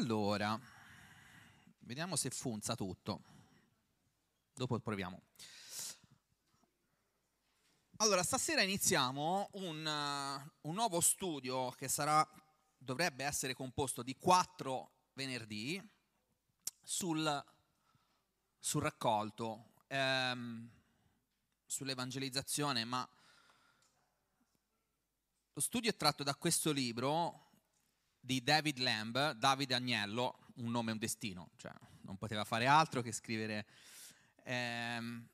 Allora, vediamo se funza tutto. Dopo proviamo. Allora, stasera iniziamo un, uh, un nuovo studio che sarà, dovrebbe essere composto di quattro venerdì sul, sul raccolto, ehm, sull'evangelizzazione, ma lo studio è tratto da questo libro di David Lamb, Davide Agnello, un nome e un destino, cioè non poteva fare altro che scrivere, ehm,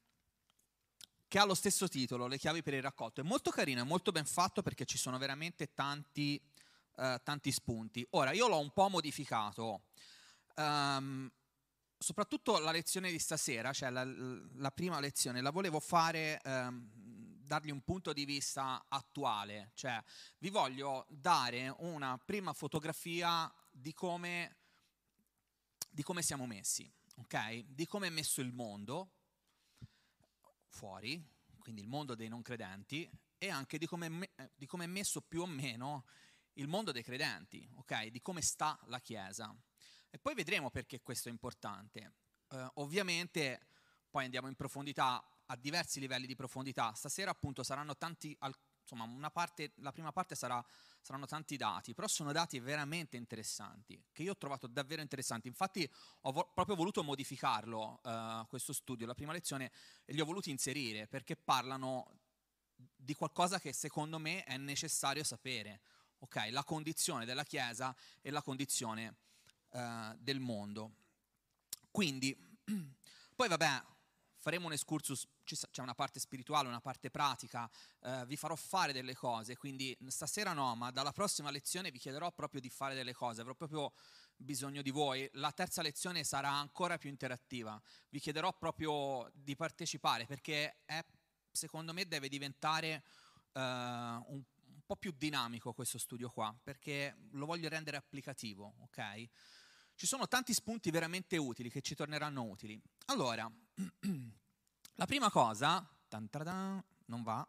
che ha lo stesso titolo, Le chiavi per il raccolto. È molto carino, è molto ben fatto perché ci sono veramente tanti, eh, tanti spunti. Ora, io l'ho un po' modificato, um, soprattutto la lezione di stasera, cioè la, la prima lezione, la volevo fare... Um, dargli un punto di vista attuale, cioè vi voglio dare una prima fotografia di come, di come siamo messi, ok? Di come è messo il mondo fuori, quindi il mondo dei non credenti, e anche di come, è messo più o meno il mondo dei credenti, ok? Di come sta la Chiesa. E poi vedremo perché questo è importante. Uh, ovviamente poi andiamo in profondità a diversi livelli di profondità. Stasera appunto saranno tanti, insomma parte, la prima parte sarà, saranno tanti dati, però sono dati veramente interessanti, che io ho trovato davvero interessanti. Infatti ho vo- proprio voluto modificarlo, uh, questo studio, la prima lezione, e li ho voluti inserire perché parlano di qualcosa che secondo me è necessario sapere. Okay? La condizione della Chiesa e la condizione uh, del mondo. Quindi, poi vabbè, faremo un excursus, c'è una parte spirituale, una parte pratica, eh, vi farò fare delle cose, quindi stasera no, ma dalla prossima lezione vi chiederò proprio di fare delle cose, avrò proprio bisogno di voi. La terza lezione sarà ancora più interattiva, vi chiederò proprio di partecipare perché è, secondo me deve diventare uh, un, un po' più dinamico questo studio qua, perché lo voglio rendere applicativo, ok? Ci sono tanti spunti veramente utili che ci torneranno utili. Allora, la prima cosa, non va,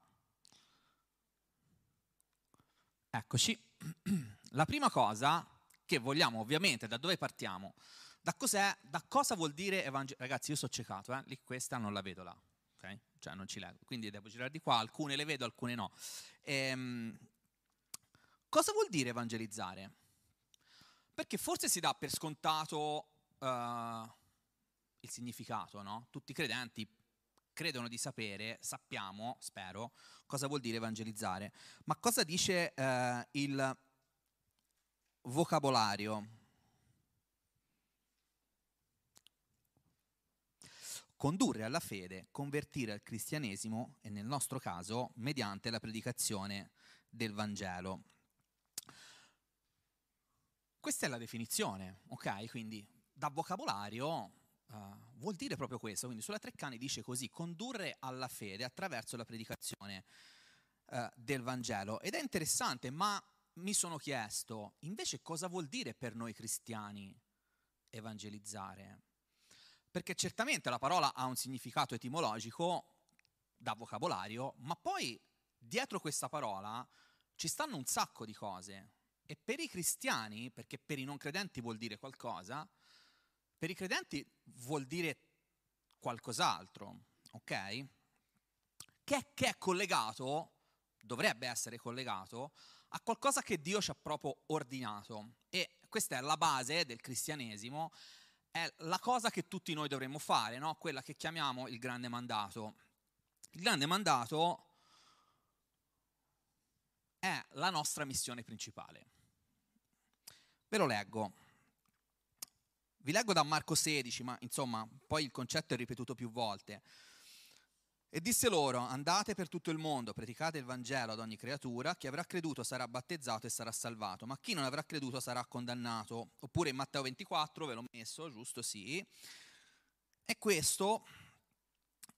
eccoci, la prima cosa che vogliamo ovviamente, da dove partiamo? Da, cos'è, da cosa vuol dire evangelo? Ragazzi, io sono ciecato, eh? Lì questa non la vedo là, ok? Cioè non ci leggo, quindi devo girare di qua, alcune le vedo, alcune no. Ehm, cosa vuol dire evangelizzare? Perché forse si dà per scontato uh, il significato, no? Tutti i credenti credono di sapere, sappiamo, spero, cosa vuol dire evangelizzare. Ma cosa dice uh, il vocabolario? Condurre alla fede, convertire al cristianesimo e nel nostro caso mediante la predicazione del Vangelo. Questa è la definizione, ok? Quindi da vocabolario uh, vuol dire proprio questo. Quindi sulla Treccani dice così, condurre alla fede attraverso la predicazione uh, del Vangelo. Ed è interessante, ma mi sono chiesto, invece cosa vuol dire per noi cristiani evangelizzare? Perché certamente la parola ha un significato etimologico da vocabolario, ma poi dietro questa parola ci stanno un sacco di cose. E per i cristiani, perché per i non credenti vuol dire qualcosa, per i credenti vuol dire qualcos'altro, ok? Che, che è collegato, dovrebbe essere collegato, a qualcosa che Dio ci ha proprio ordinato. E questa è la base del cristianesimo, è la cosa che tutti noi dovremmo fare, no? quella che chiamiamo il grande mandato. Il grande mandato è la nostra missione principale. Ve lo leggo. Vi leggo da Marco 16, ma insomma, poi il concetto è ripetuto più volte. E disse loro, andate per tutto il mondo, predicate il Vangelo ad ogni creatura, chi avrà creduto sarà battezzato e sarà salvato, ma chi non avrà creduto sarà condannato. Oppure in Matteo 24, ve l'ho messo, giusto? Sì. E questo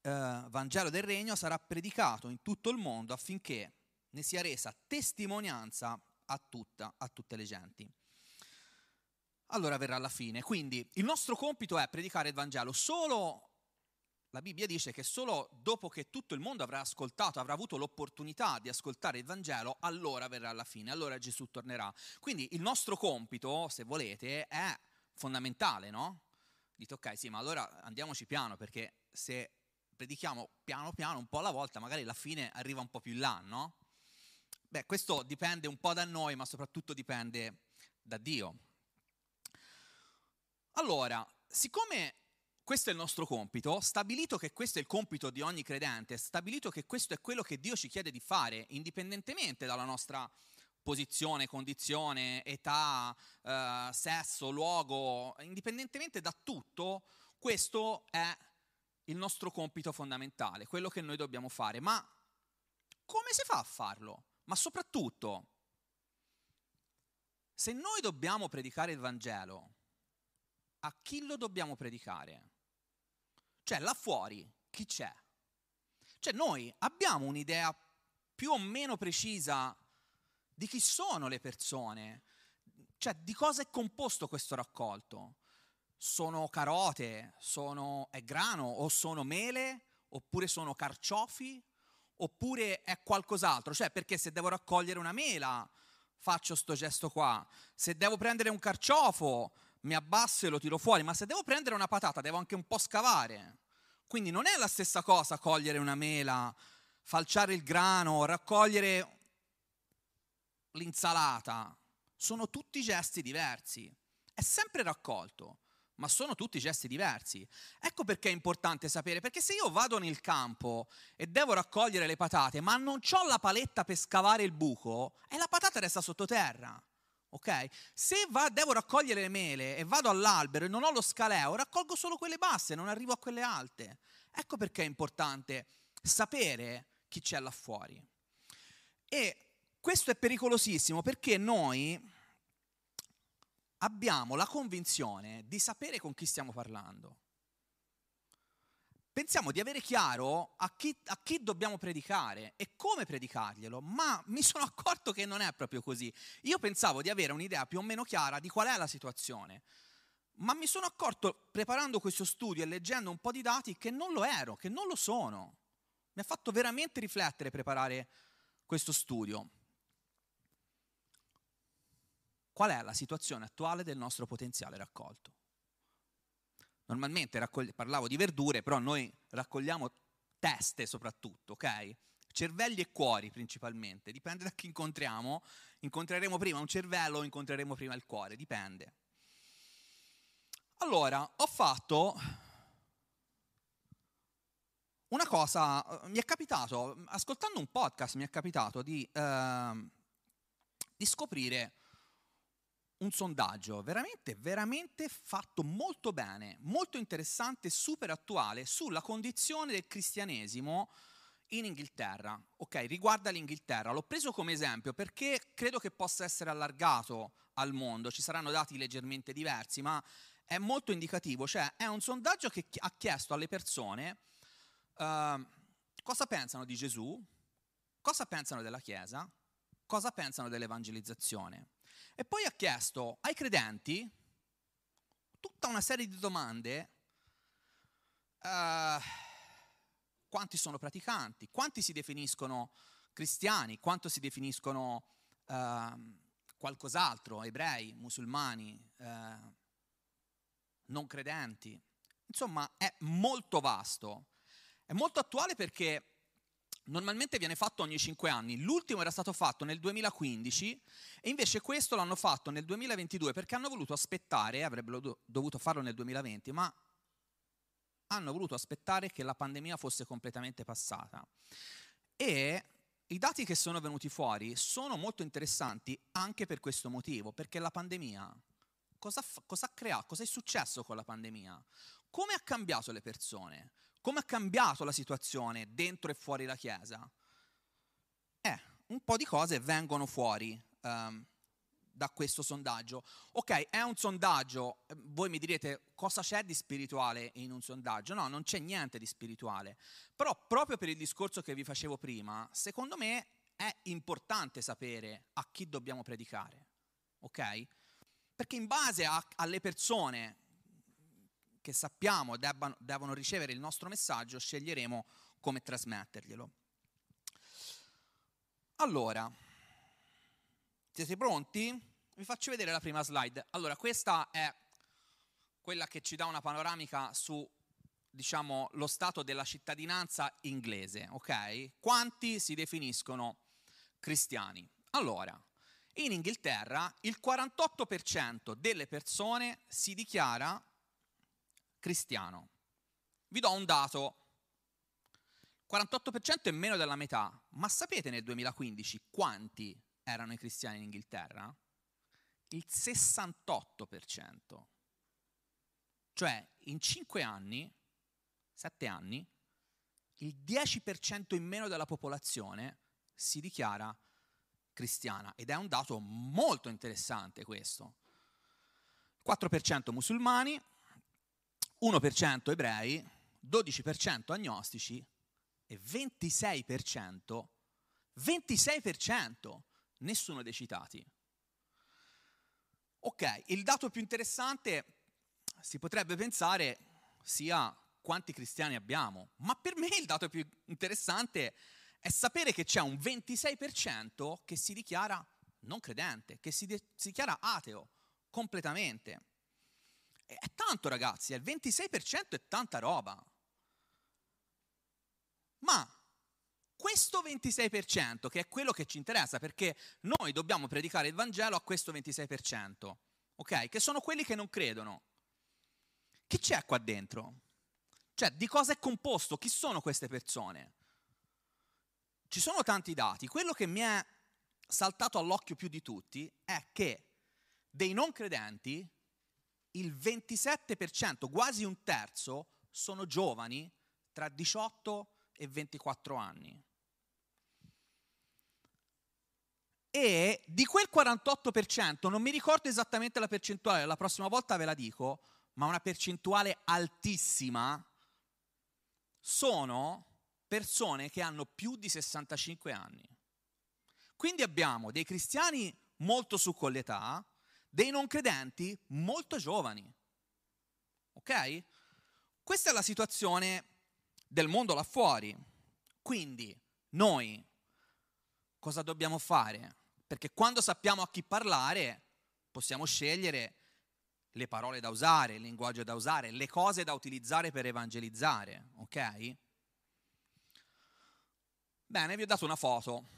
eh, Vangelo del Regno sarà predicato in tutto il mondo affinché ne sia resa testimonianza a, tutta, a tutte le genti allora verrà la fine. Quindi il nostro compito è predicare il Vangelo. Solo la Bibbia dice che solo dopo che tutto il mondo avrà ascoltato, avrà avuto l'opportunità di ascoltare il Vangelo, allora verrà la fine, allora Gesù tornerà. Quindi il nostro compito, se volete, è fondamentale, no? Dite ok, sì, ma allora andiamoci piano perché se predichiamo piano piano, un po' alla volta, magari la fine arriva un po' più in là, no? Beh, questo dipende un po' da noi, ma soprattutto dipende da Dio. Allora, siccome questo è il nostro compito, stabilito che questo è il compito di ogni credente, stabilito che questo è quello che Dio ci chiede di fare, indipendentemente dalla nostra posizione, condizione, età, eh, sesso, luogo, indipendentemente da tutto, questo è il nostro compito fondamentale, quello che noi dobbiamo fare. Ma come si fa a farlo? Ma soprattutto, se noi dobbiamo predicare il Vangelo, a chi lo dobbiamo predicare? Cioè, là fuori, chi c'è? Cioè, noi abbiamo un'idea più o meno precisa di chi sono le persone, cioè di cosa è composto questo raccolto. Sono carote, sono, è grano o sono mele, oppure sono carciofi, oppure è qualcos'altro. Cioè, perché se devo raccogliere una mela faccio sto gesto qua, se devo prendere un carciofo mi abbasso e lo tiro fuori, ma se devo prendere una patata devo anche un po' scavare. Quindi non è la stessa cosa cogliere una mela, falciare il grano, raccogliere l'insalata. Sono tutti gesti diversi. È sempre raccolto, ma sono tutti gesti diversi. Ecco perché è importante sapere, perché se io vado nel campo e devo raccogliere le patate, ma non ho la paletta per scavare il buco, e la patata resta sottoterra. Ok? Se va, devo raccogliere le mele e vado all'albero e non ho lo scaleo, raccolgo solo quelle basse, non arrivo a quelle alte. Ecco perché è importante sapere chi c'è là fuori. E questo è pericolosissimo perché noi abbiamo la convinzione di sapere con chi stiamo parlando. Pensiamo di avere chiaro a chi, a chi, dobbiamo predicare e come predicarglielo, ma mi sono accorto che non è proprio così. Io pensavo di avere un'idea più o meno chiara di qual è la situazione, ma mi sono accorto preparando questo studio e leggendo un po' di dati che non lo ero, che non lo sono. Mi ha fatto veramente riflettere preparare questo studio. Qual è la situazione attuale del nostro potenziale raccolto? Normalmente raccogli- parlavo di verdure, però noi raccogliamo teste soprattutto, ok? Cervelli e cuori principalmente, dipende da chi incontriamo. Incontreremo prima un cervello o incontreremo prima il cuore, dipende. Allora, ho fatto una cosa, mi è capitato, ascoltando un podcast mi è capitato di, eh, di scoprire un sondaggio veramente, veramente fatto molto bene, molto interessante, super attuale sulla condizione del cristianesimo in Inghilterra. Ok, riguarda l'Inghilterra. L'ho preso come esempio perché credo che possa essere allargato al mondo. Ci saranno dati leggermente diversi, ma è molto indicativo. Cioè, è un sondaggio che ha chiesto alle persone uh, cosa pensano di Gesù, cosa pensano della Chiesa, cosa pensano dell'evangelizzazione. E poi ha chiesto ai credenti tutta una serie di domande. Uh, quanti sono praticanti, quanti si definiscono cristiani, quanto si definiscono uh, qualcos'altro, ebrei, musulmani, uh, non credenti. Insomma, è molto vasto. È molto attuale perché normalmente viene fatto ogni 5 anni, l'ultimo era stato fatto nel 2015 e invece questo l'hanno fatto nel 2022 perché hanno voluto aspettare, avrebbero dovuto farlo nel 2020, ma hanno voluto aspettare che la pandemia fosse completamente passata. E i dati che sono venuti fuori sono molto interessanti anche per questo motivo, perché la pandemia, cosa, cosa ha creato, cosa è successo con la pandemia? Come ha cambiato le persone? Come ha cambiato la situazione dentro e fuori la Chiesa? Eh, un po' di cose vengono fuori um, da questo sondaggio. Ok, è un sondaggio, ehm, voi mi direte cosa c'è di spirituale in un sondaggio? No, non c'è niente di spirituale. Però proprio per il discorso che vi facevo prima, secondo me è importante sapere a chi dobbiamo predicare. Ok? Perché in base a, alle persone che sappiamo debbano, devono ricevere il nostro messaggio, sceglieremo come trasmetterglielo. Allora, siete pronti? Vi faccio vedere la prima slide. Allora, questa è quella che ci dà una panoramica su diciamo, lo stato della cittadinanza inglese, ok? Quanti si definiscono cristiani? Allora, in Inghilterra il 48% delle persone si dichiara cristiano. Vi do un dato. 48% è meno della metà, ma sapete nel 2015 quanti erano i cristiani in Inghilterra? Il 68%. Cioè, in 5 anni, 7 anni, il 10% in meno della popolazione si dichiara cristiana ed è un dato molto interessante questo. 4% musulmani, 1% ebrei, 12% agnostici e 26%, 26% nessuno dei citati. Ok, il dato più interessante si potrebbe pensare sia quanti cristiani abbiamo, ma per me il dato più interessante è sapere che c'è un 26% che si dichiara non credente, che si, de- si dichiara ateo completamente. È tanto ragazzi, il 26% è tanta roba. Ma questo 26%, che è quello che ci interessa, perché noi dobbiamo predicare il Vangelo a questo 26%, ok? Che sono quelli che non credono. Chi c'è qua dentro? Cioè, di cosa è composto? Chi sono queste persone? Ci sono tanti dati. Quello che mi è saltato all'occhio più di tutti è che dei non credenti il 27%, quasi un terzo, sono giovani tra 18 e 24 anni. E di quel 48%, non mi ricordo esattamente la percentuale, la prossima volta ve la dico, ma una percentuale altissima, sono persone che hanno più di 65 anni. Quindi abbiamo dei cristiani molto su con l'età, dei non credenti molto giovani. Ok? Questa è la situazione del mondo là fuori. Quindi noi cosa dobbiamo fare? Perché quando sappiamo a chi parlare possiamo scegliere le parole da usare, il linguaggio da usare, le cose da utilizzare per evangelizzare, ok? Bene, vi ho dato una foto.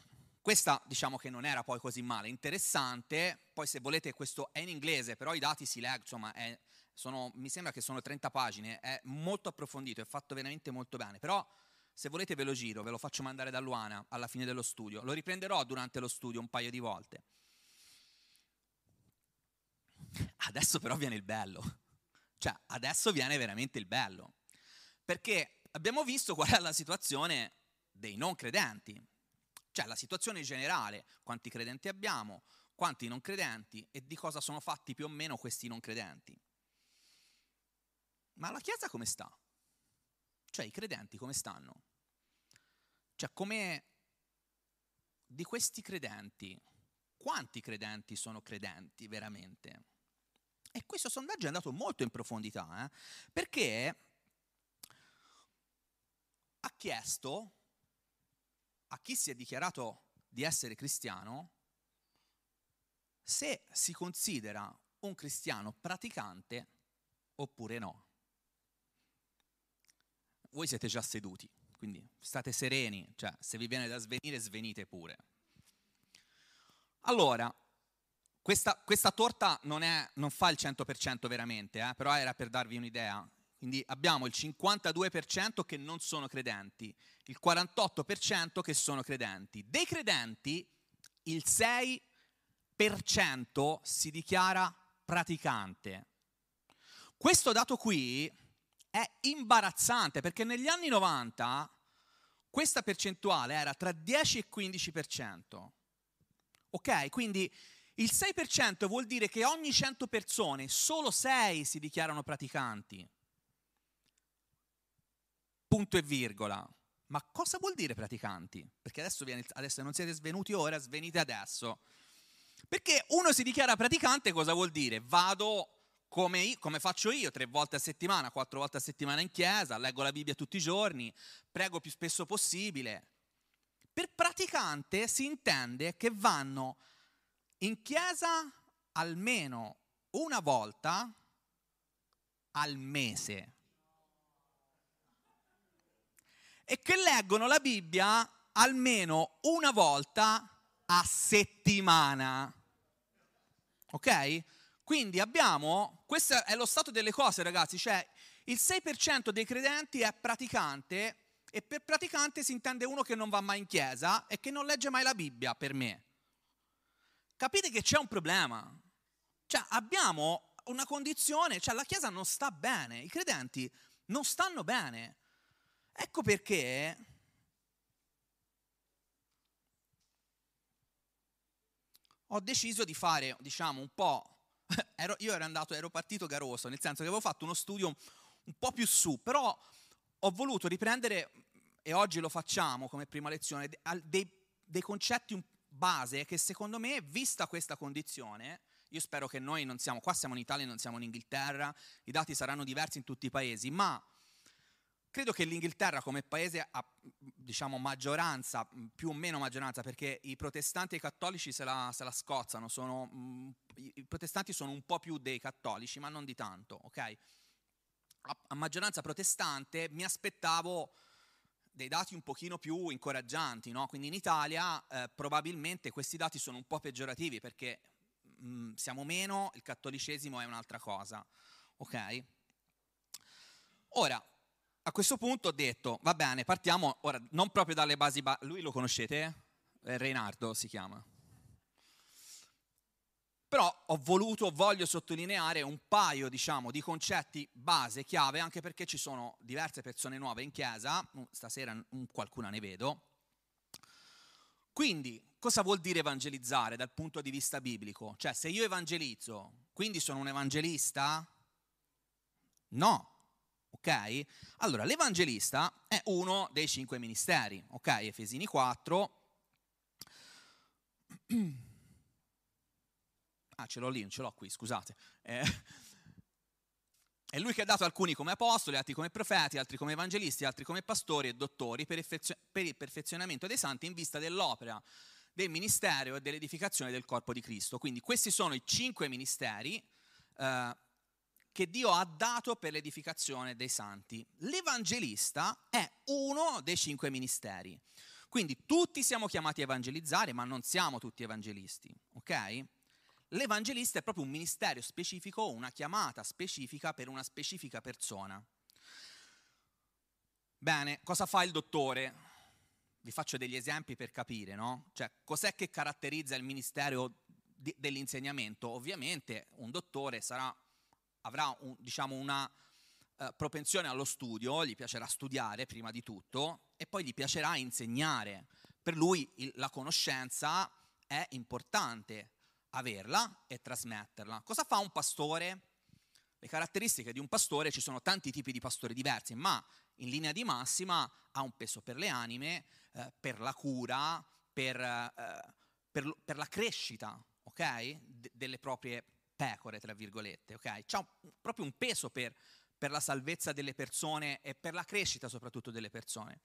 Questa diciamo che non era poi così male, interessante, poi se volete questo è in inglese, però i dati si leggono, insomma, è, sono, mi sembra che sono 30 pagine, è molto approfondito, è fatto veramente molto bene, però se volete ve lo giro, ve lo faccio mandare da Luana alla fine dello studio, lo riprenderò durante lo studio un paio di volte. Adesso però viene il bello, cioè adesso viene veramente il bello, perché abbiamo visto qual è la situazione dei non credenti, cioè la situazione generale, quanti credenti abbiamo, quanti non credenti e di cosa sono fatti più o meno questi non credenti. Ma la Chiesa come sta? Cioè i credenti come stanno? Cioè come di questi credenti, quanti credenti sono credenti veramente? E questo sondaggio è andato molto in profondità, eh? perché ha chiesto a chi si è dichiarato di essere cristiano se si considera un cristiano praticante oppure no. Voi siete già seduti, quindi state sereni, cioè se vi viene da svenire, svenite pure. Allora, questa, questa torta non, è, non, fa il 100% veramente, eh, però era per darvi un'idea. Quindi abbiamo il 52% che non sono credenti, il 48% che sono credenti. Dei credenti il 6% si dichiara praticante. Questo dato qui è imbarazzante perché negli anni 90 questa percentuale era tra 10 e 15%. Ok? Quindi il 6% vuol dire che ogni 100 persone solo 6 si dichiarano praticanti punto e virgola. Ma cosa vuol dire praticanti? Perché adesso, viene, adesso non siete svenuti ora, svenite adesso. Perché uno si dichiara praticante cosa vuol dire? Vado come, come, faccio io, tre volte a settimana, quattro volte a settimana in chiesa, leggo la Bibbia tutti i giorni, prego più spesso possibile. Per praticante si intende che vanno in chiesa almeno una volta al mese. E che leggono la Bibbia almeno una volta a settimana. Ok? Quindi abbiamo, questo è lo stato delle cose ragazzi, cioè il 6% dei credenti è praticante e per praticante si intende uno che non va mai in chiesa e che non legge mai la Bibbia, per me. Capite che c'è un problema? Cioè abbiamo una condizione, cioè la chiesa non sta bene, i credenti non stanno bene. Ecco perché ho deciso di fare, diciamo, un po'. Ero, io ero andato, ero partito garoso, nel senso che avevo fatto uno studio un po' più su, però ho voluto riprendere, e oggi lo facciamo come prima lezione, dei, dei concetti base che secondo me, vista questa condizione, io spero che noi non siamo, qua siamo in Italia, non siamo in Inghilterra, i dati saranno diversi in tutti i paesi, ma credo che l'Inghilterra come paese ha diciamo maggioranza, più o meno maggioranza, perché i protestanti e i cattolici se la, se la scozzano, sono, i protestanti sono un po' più dei cattolici, ma non di tanto, ok? A, a maggioranza protestante mi aspettavo dei dati un pochino più incoraggianti, no? quindi in Italia eh, probabilmente questi dati sono un po' peggiorativi perché mh, siamo meno, il cattolicesimo è un'altra cosa, ok? Ora, a questo punto ho detto, va bene, partiamo, ora, non proprio dalle basi, ba- lui lo conoscete? Eh, Reinardo si chiama. Però ho voluto, voglio sottolineare un paio, diciamo, di concetti base, chiave, anche perché ci sono diverse persone nuove in chiesa, stasera qualcuna ne vedo. Quindi, cosa vuol dire evangelizzare dal punto di vista biblico? Cioè, se io evangelizzo, quindi sono un evangelista? No. Ok? Allora, l'evangelista è uno dei cinque ministeri, ok? Efesini 4. Ah, ce l'ho lì, non ce l'ho qui, scusate. Eh, è lui che ha dato alcuni come apostoli, altri come profeti, altri come evangelisti, altri come pastori e dottori per, per il perfezionamento dei santi in vista dell'opera del ministero e dell'edificazione del corpo di Cristo. Quindi questi sono i cinque ministeri eh, che Dio ha dato per l'edificazione dei santi. L'evangelista è uno dei cinque ministeri. Quindi tutti siamo chiamati a evangelizzare, ma non siamo tutti evangelisti, ok? L'evangelista è proprio un ministero specifico, una chiamata specifica per una specifica persona. Bene, cosa fa il dottore? Vi faccio degli esempi per capire, no? Cioè, cos'è che caratterizza il ministero dell'insegnamento? Ovviamente un dottore sarà, avrà un, diciamo, una uh, propensione allo studio, gli piacerà studiare prima di tutto e poi gli piacerà insegnare. Per lui il, la conoscenza è importante, averla e trasmetterla. Cosa fa un pastore? Le caratteristiche di un pastore, ci sono tanti tipi di pastori diversi, ma in linea di massima ha un peso per le anime, eh, per la cura, per, eh, per, per la crescita, ok? D- delle proprie pecore, tra virgolette, ok? C'ha un, proprio un peso per, per la salvezza delle persone e per la crescita soprattutto delle persone.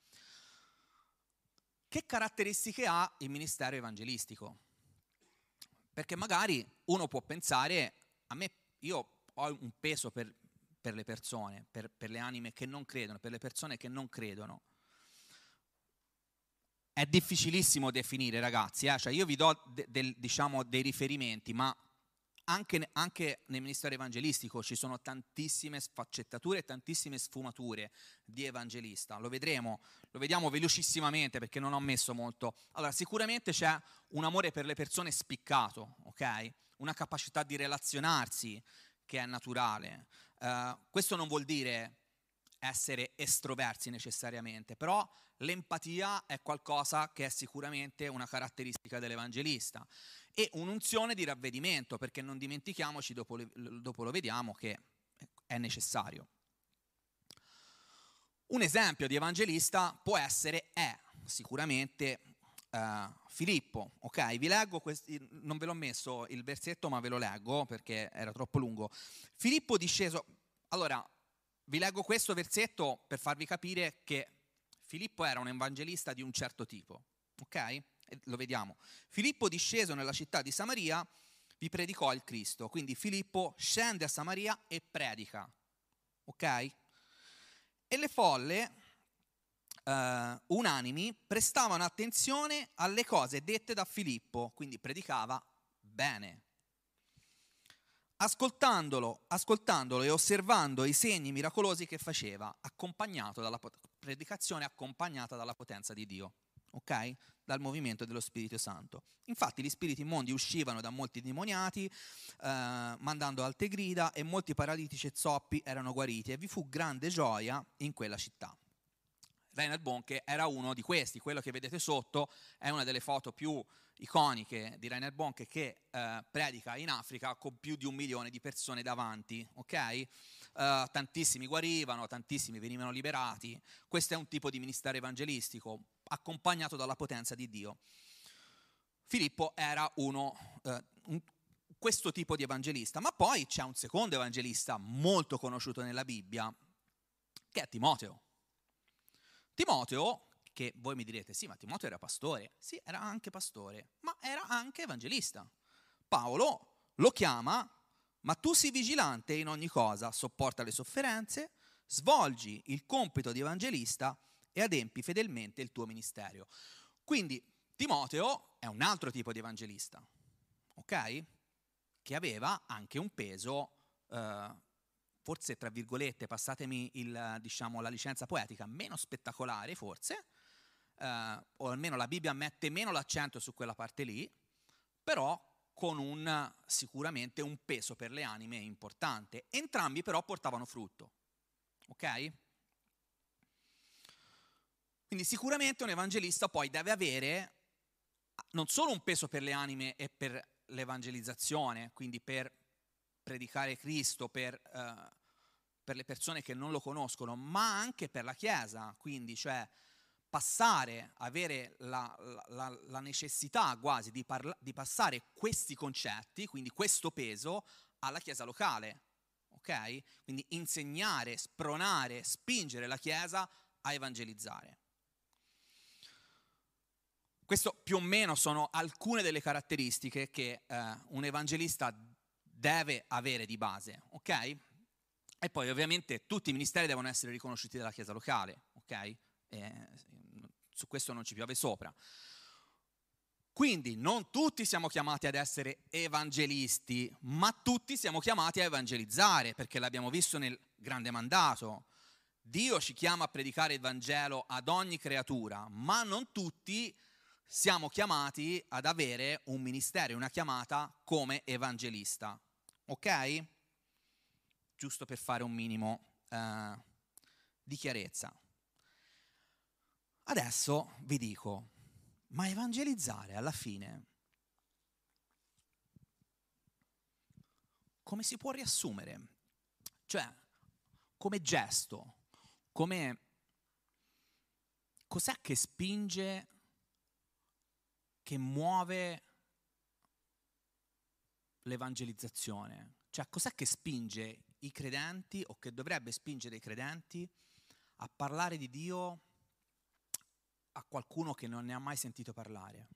Che caratteristiche ha il ministero evangelistico? Perché magari uno può pensare, a me, io ho un peso per, per le persone, per, per, le anime che non credono, per le persone che non credono. È difficilissimo definire, ragazzi, eh? cioè io vi do de, de, diciamo, dei riferimenti, ma anche, anche, nel ministero evangelistico ci sono tantissime sfaccettature e tantissime sfumature di evangelista. Lo vedremo, lo vediamo velocissimamente perché non ho messo molto. Allora, sicuramente c'è un amore per le persone spiccato, ok? Una capacità di relazionarsi che è naturale. Uh, questo non vuol dire essere estroversi necessariamente, però l'empatia è qualcosa che è sicuramente una caratteristica dell'evangelista e un'unzione di ravvedimento, perché non dimentichiamoci, dopo, dopo lo vediamo, che è necessario. Un esempio di evangelista può essere, è sicuramente uh, Filippo, ok? Vi leggo, questi, non ve l'ho messo il versetto, ma ve lo leggo perché era troppo lungo. Filippo disceso, allora vi leggo questo versetto per farvi capire che Filippo era un evangelista di un certo tipo, ok? Lo vediamo. Filippo disceso nella città di Samaria vi predicò il Cristo. Quindi Filippo scende a Samaria e predica. ok? E le folle Uh, unanimi prestavano attenzione alle cose dette da Filippo, quindi predicava bene. Ascoltandolo, ascoltandolo e osservando i segni miracolosi che faceva, accompagnato dalla predicazione accompagnata dalla potenza di Dio, ok? Dal movimento dello Spirito Santo. Infatti gli spiriti immondi uscivano da molti demoniati, uh, mandando alte grida, e molti paralitici e zoppi erano guariti, e vi fu grande gioia in quella città. Reinhard Bonke era uno di questi, quello che vedete sotto è una delle foto più iconiche di Reinhard Bonke che eh, predica in Africa con più di un milione di persone davanti, ok? Uh, tantissimi guarivano, tantissimi venivano liberati. Questo è un tipo di ministero evangelistico accompagnato dalla potenza di Dio. Filippo era uno, uh, un, questo tipo di evangelista, ma poi c'è un secondo evangelista molto conosciuto nella Bibbia, che è Timoteo. Timoteo, che voi mi direte, sì, ma Timoteo era pastore, sì, era anche pastore, ma era anche evangelista. Paolo lo chiama, ma tu sii vigilante in ogni cosa, sopporta le sofferenze, svolgi il compito di evangelista e adempi fedelmente il tuo ministero. Quindi Timoteo è un altro tipo di evangelista, ok? Che aveva anche un peso eh, forse tra virgolette, passatemi il, diciamo, la licenza poetica, meno spettacolare forse, eh, o almeno la Bibbia mette meno l'accento su quella parte lì, però con un, sicuramente un peso per le anime importante. Entrambi però portavano frutto, ok? Quindi sicuramente un evangelista poi deve avere non solo un peso per le anime e per l'evangelizzazione, quindi per predicare Cristo per, uh, per, le persone che non lo conoscono, ma anche per la Chiesa, quindi cioè passare, avere la, la, la necessità quasi di, parla, di passare questi concetti, quindi questo peso, alla Chiesa locale. ok? Quindi insegnare, spronare, spingere la Chiesa a evangelizzare. Questo più o meno sono alcune delle caratteristiche che eh, un evangelista deve avere di base, ok? E poi ovviamente tutti i ministeri devono essere riconosciuti dalla Chiesa locale, ok? E su questo non ci piove sopra. Quindi non tutti siamo chiamati ad essere evangelisti, ma tutti siamo chiamati a evangelizzare, perché l'abbiamo visto nel grande mandato. Dio ci chiama a predicare il Vangelo ad ogni creatura, ma non tutti siamo chiamati ad avere un ministero, una chiamata come evangelista. Ok? Giusto per fare un minimo uh, di chiarezza. Adesso vi dico, ma evangelizzare alla fine come si può riassumere? Cioè, come gesto, come cos'è che spinge, che muove l'evangelizzazione? Cioè, cos'è che spinge i credenti o che dovrebbe spingere i credenti a parlare di Dio a qualcuno che non ne ha mai sentito parlare?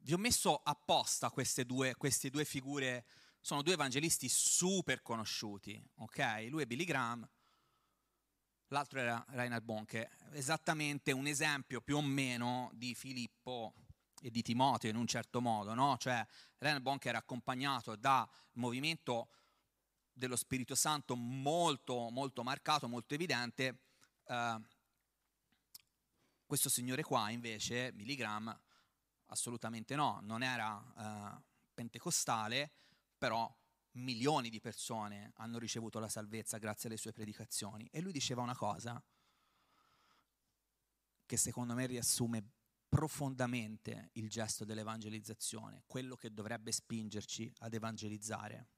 Vi ho messo apposta queste due, queste due figure, sono due evangelisti super conosciuti, ok? Lui è Billy Graham, l'altro era Reinhard Bonke, esattamente un esempio più o meno di Filippo e di Timoteo in un certo modo, no? Cioè Reinhard Bonke era accompagnato da un movimento dello Spirito Santo molto, molto marcato, molto evidente. Uh, questo signore qua invece, Billy Graham, assolutamente no, non era uh, pentecostale, però milioni di persone hanno ricevuto la salvezza grazie alle sue predicazioni. E lui diceva una cosa che secondo me riassume profondamente il gesto dell'evangelizzazione, quello che dovrebbe spingerci ad evangelizzare.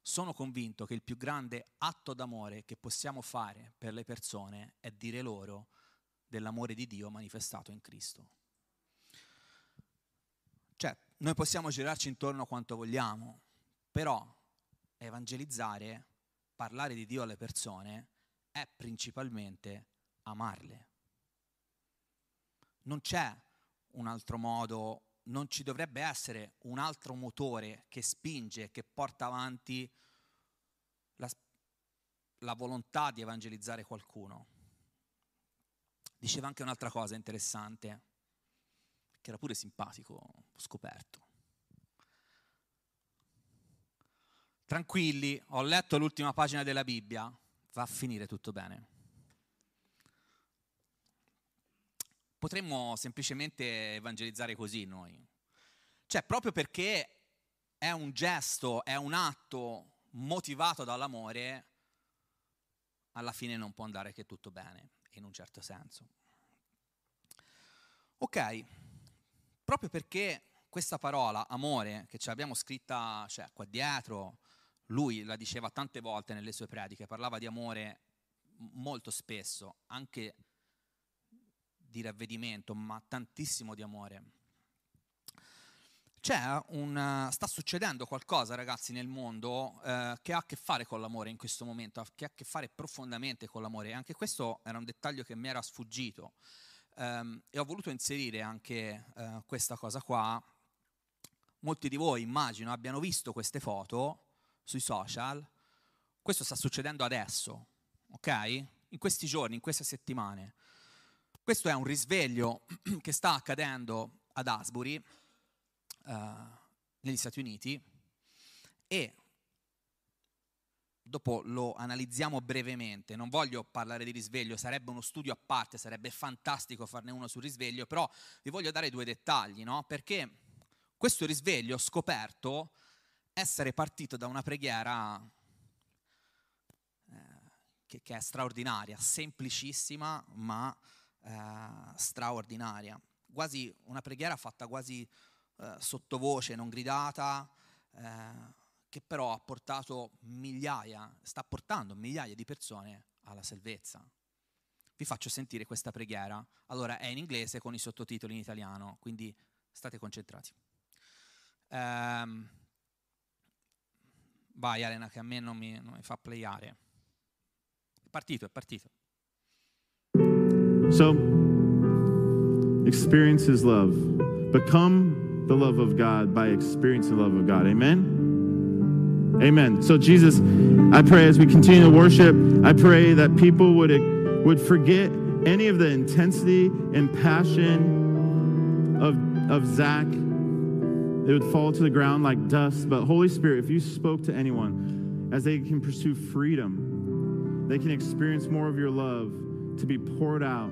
Sono convinto che il più grande atto d'amore che possiamo fare per le persone è dire loro dell'amore di Dio manifestato in Cristo. Noi possiamo girarci intorno quanto vogliamo, però evangelizzare, parlare di Dio alle persone, è principalmente amarle. Non c'è un altro modo, non ci dovrebbe essere un altro motore che spinge, che porta avanti la, la volontà di evangelizzare qualcuno. Diceva anche un'altra cosa interessante, che era pure simpatico, scoperto. Tranquilli, ho letto l'ultima pagina della Bibbia, va a finire tutto bene. Potremmo semplicemente evangelizzare così noi. Cioè, proprio perché è un gesto, è un atto motivato dall'amore, alla fine non può andare che tutto bene, in un certo senso. Ok, proprio perché questa parola, amore, che ce l'abbiamo scritta cioè, qua dietro, lui la diceva tante volte nelle sue prediche, parlava di amore molto spesso, anche di ravvedimento, ma tantissimo di amore. Una, sta succedendo qualcosa, ragazzi, nel mondo eh, che ha a che fare con l'amore in questo momento, che ha a che fare profondamente con l'amore. Anche questo era un dettaglio che mi era sfuggito um, e ho voluto inserire anche uh, questa cosa qua. Molti di voi, immagino, abbiano visto queste foto sui social. Questo sta succedendo adesso, ok? In questi giorni, in queste settimane. Questo è un risveglio che sta accadendo ad Asbury, uh, negli Stati Uniti, e dopo lo analizziamo brevemente, non voglio parlare di risveglio, sarebbe uno studio a parte, sarebbe fantastico farne uno sul risveglio, però vi voglio dare due dettagli, no? Perché questo risveglio scoperto essere partito da una preghiera eh, che, che, è straordinaria, semplicissima ma eh, straordinaria, quasi una preghiera fatta quasi eh, sottovoce, non gridata, eh, che però ha portato migliaia, sta portando migliaia di persone alla salvezza. Vi faccio sentire questa preghiera. Allora è in inglese con i sottotitoli in italiano, quindi state concentrati. Um, Vai Elena che a me non mi, non mi fa playare. È partito, è partito. So, experience his love. Become the love of God by experiencing the love of God. Amen? Amen. So, Jesus, I pray as we continue to worship, I pray that people would, would forget any of the intensity and passion of, of Zach they would fall to the ground like dust. But Holy Spirit, if you spoke to anyone as they can pursue freedom, they can experience more of your love to be poured out,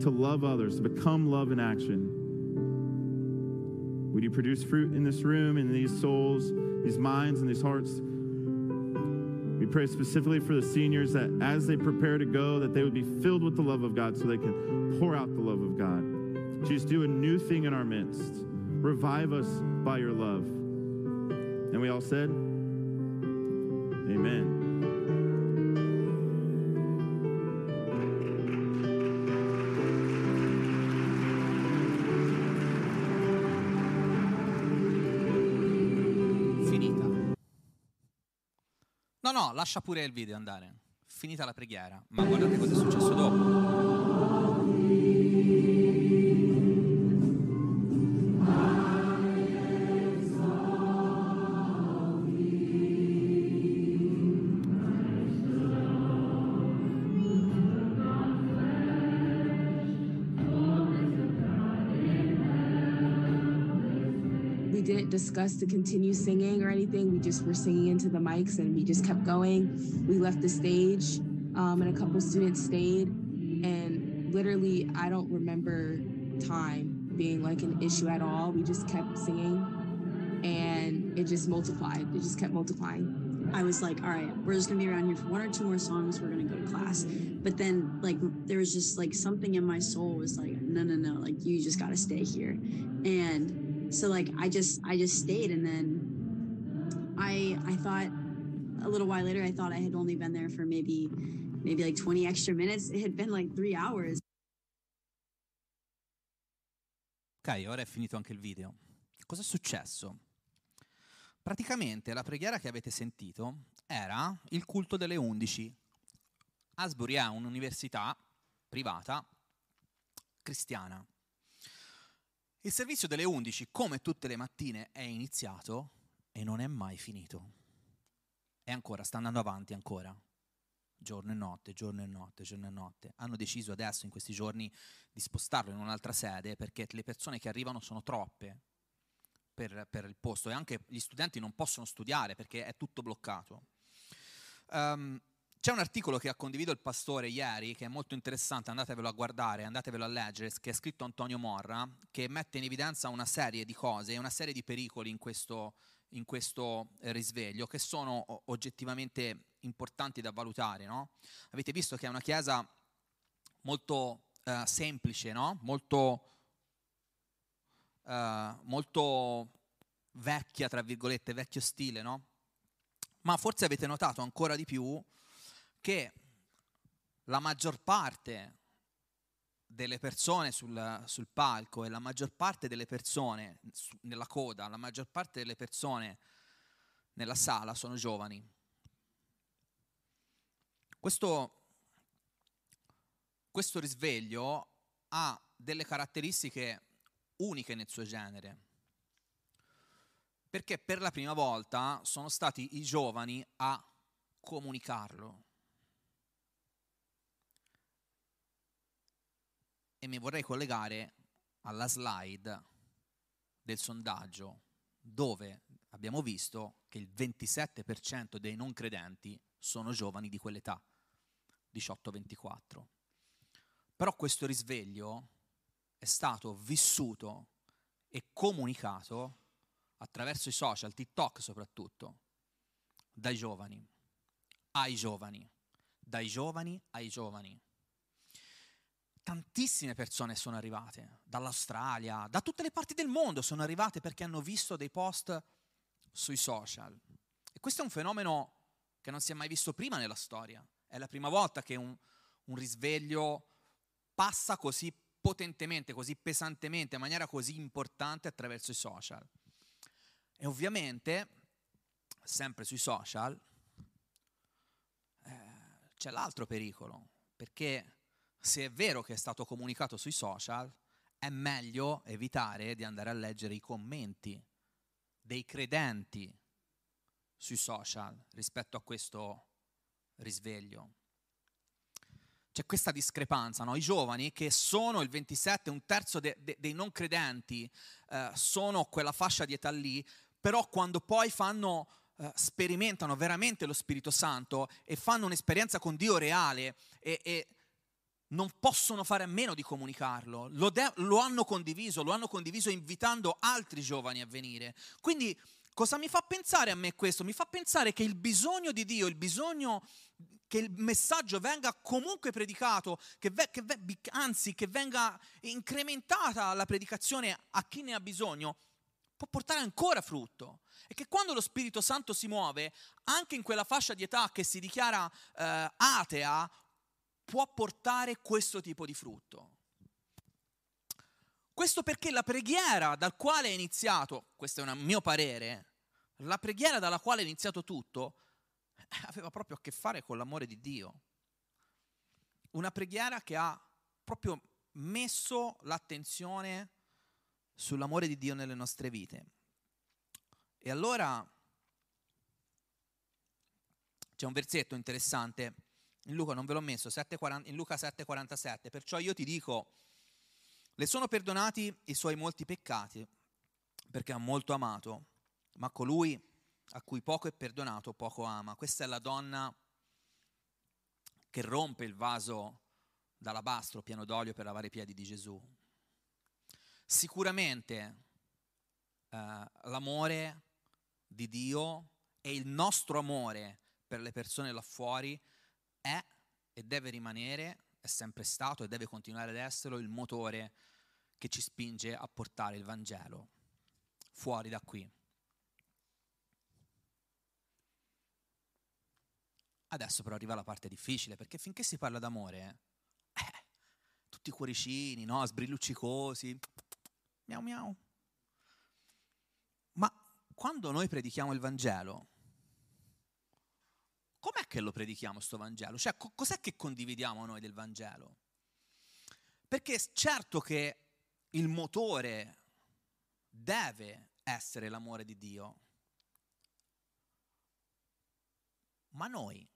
to love others, to become love in action. Would you produce fruit in this room, in these souls, these minds, and these hearts? We pray specifically for the seniors that as they prepare to go, that they would be filled with the love of God so they can pour out the love of God. Jesus, do a new thing in our midst. Revive us by your love. And we all said, Amen. No, lascia pure il video andare. Finita la preghiera. Ma guardate cosa è successo dopo. Discuss to continue singing or anything. We just were singing into the mics and we just kept going. We left the stage um, and a couple students stayed. And literally, I don't remember time being like an issue at all. We just kept singing and it just multiplied. It just kept multiplying. I was like, all right, we're just gonna be around here for one or two more songs. We're gonna go to class. But then, like, there was just like something in my soul was like, no, no, no, like, you just gotta stay here. And so like I just I just stayed and then I I thought a little while later I thought I had only been there for maybe maybe like 20 extra minutes. It had been like three hours. Ok, ora è finito anche il video. Cosa è successo? Praticamente la preghiera che avete sentito era il culto delle 11. Asbury è un'università privata cristiana Il servizio delle 11, come tutte le mattine, è iniziato e non è mai finito. E ancora, sta andando avanti ancora. Giorno e notte, giorno e notte, giorno e notte. Hanno deciso adesso, in questi giorni, di spostarlo in un'altra sede perché le persone che arrivano sono troppe per, per il posto e anche gli studenti non possono studiare perché è tutto bloccato. Um, c'è un articolo che ha condiviso il pastore ieri che è molto interessante, andatevelo a guardare, andatevelo a leggere, che è scritto Antonio Morra, che mette in evidenza una serie di cose, una serie di pericoli in questo, in questo risveglio che sono oggettivamente importanti da valutare. No? Avete visto che è una chiesa molto uh, semplice, no? molto, uh, molto vecchia, tra virgolette, vecchio stile, no? ma forse avete notato ancora di più che la maggior parte delle persone sul, sul, palco e la maggior parte delle persone su, nella coda, la maggior parte delle persone nella sala sono giovani. Questo, questo risveglio ha delle caratteristiche uniche nel suo genere, perché per la prima volta sono stati i giovani a comunicarlo. E mi vorrei collegare alla slide del sondaggio dove abbiamo visto che il 27% dei non credenti sono giovani di quell'età, 18-24. Però questo risveglio è stato vissuto e comunicato attraverso i social, TikTok soprattutto, dai giovani, ai giovani, dai giovani ai giovani tantissime persone sono arrivate, dall'Australia, da tutte le parti del mondo sono arrivate perché hanno visto dei post sui social. E questo è un fenomeno che non si è mai visto prima nella storia. È la prima volta che un, un risveglio passa così potentemente, così pesantemente, in maniera così importante attraverso i social. E ovviamente, sempre sui social, eh, c'è l'altro pericolo, perché se è vero che è stato comunicato sui social, è meglio evitare di andare a leggere i commenti dei credenti sui social rispetto a questo risveglio. C'è questa discrepanza, no? i giovani che sono il 27, un terzo de, de, dei non credenti, eh, sono quella fascia di età lì, però quando poi fanno, eh, sperimentano veramente lo Spirito Santo e fanno un'esperienza con Dio reale e, e non possono fare a meno di comunicarlo, lo, de- lo, hanno condiviso, lo hanno condiviso invitando altri giovani a venire. Quindi cosa mi fa pensare a me questo? Mi fa pensare che il bisogno di Dio, il bisogno che il messaggio venga comunque predicato, che ve- che ve- anzi che venga incrementata la predicazione a chi ne ha bisogno, può portare ancora frutto. E che quando lo Spirito Santo si muove, anche in quella fascia di età che si dichiara eh, atea può portare questo tipo di frutto. Questo perché la preghiera dal quale è iniziato, questo è un mio parere, la preghiera dalla quale è iniziato tutto aveva proprio a che fare con l'amore di Dio. Una preghiera che ha proprio messo l'attenzione sull'amore di Dio nelle nostre vite. E allora c'è un versetto interessante in Luca non ve l'ho messo, 7, in Luca 7,47, perciò io ti dico, le sono perdonati i suoi molti peccati, perché ha molto amato, ma colui a cui poco è perdonato, poco ama. Questa è la donna che rompe il vaso d'alabastro pieno d'olio per lavare i piedi di Gesù. Sicuramente eh, l'amore di Dio e il nostro amore per le persone là fuori è e deve rimanere, è sempre stato e deve continuare ad esserlo il motore che ci spinge a portare il Vangelo fuori da qui. Adesso però arriva la parte difficile, perché finché si parla d'amore, eh, tutti cuoricini, no? sbrilluccicosi, miau miau. Ma quando noi predichiamo il Vangelo, com'è che lo predichiamo sto Vangelo? Cioè, co- cos'è che condividiamo noi del Vangelo? Perché certo che il motore deve essere l'amore di Dio. Ma noi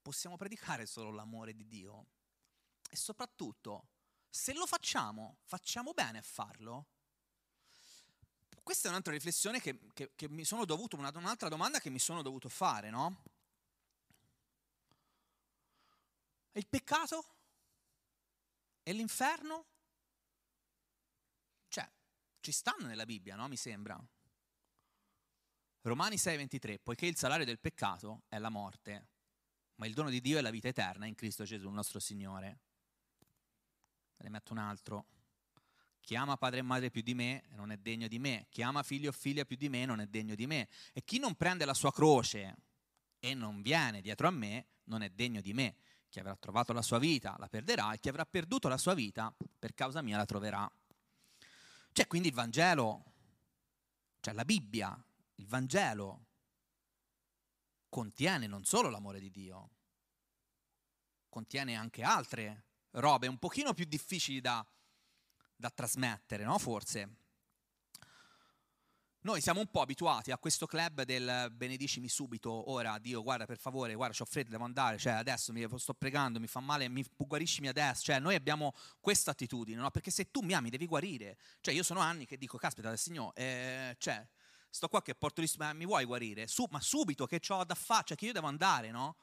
possiamo predicare solo l'amore di Dio? E soprattutto, se lo facciamo, facciamo bene a farlo? Questa è un'altra riflessione che, che, che mi sono dovuto, una, un'altra domanda che mi sono dovuto fare, no? Il peccato? E l'inferno? Cioè, ci stanno nella Bibbia, no? Mi sembra. Romani 6:23, poiché il salario del peccato è la morte, ma il dono di Dio è la vita eterna in Cristo Gesù, nostro Signore. Ne metto un altro. Chi ama padre e madre più di me non è degno di me, chi ama figlio o figlia più di me non è degno di me. E chi non prende la sua croce e non viene dietro a me non è degno di me. Chi avrà trovato la sua vita la perderà e chi avrà perduto la sua vita per causa mia la troverà. C'è quindi il Vangelo, cioè la Bibbia, il Vangelo contiene non solo l'amore di Dio, contiene anche altre robe un pochino più difficili da, da trasmettere, no? Forse. Noi siamo un po' abituati a questo club del benedicimi subito, ora Dio guarda per favore, guarda ho freddo, devo andare, cioè adesso mi sto pregando, mi fa male, mi guariscimi adesso, cioè noi abbiamo questa attitudine, no? perché se tu mi ami devi guarire, cioè io sono anni che dico caspita Signore, eh, cioè sto qua che porto gli ma mi vuoi guarire? Su, ma subito che ho da fare, cioè che io devo andare, no?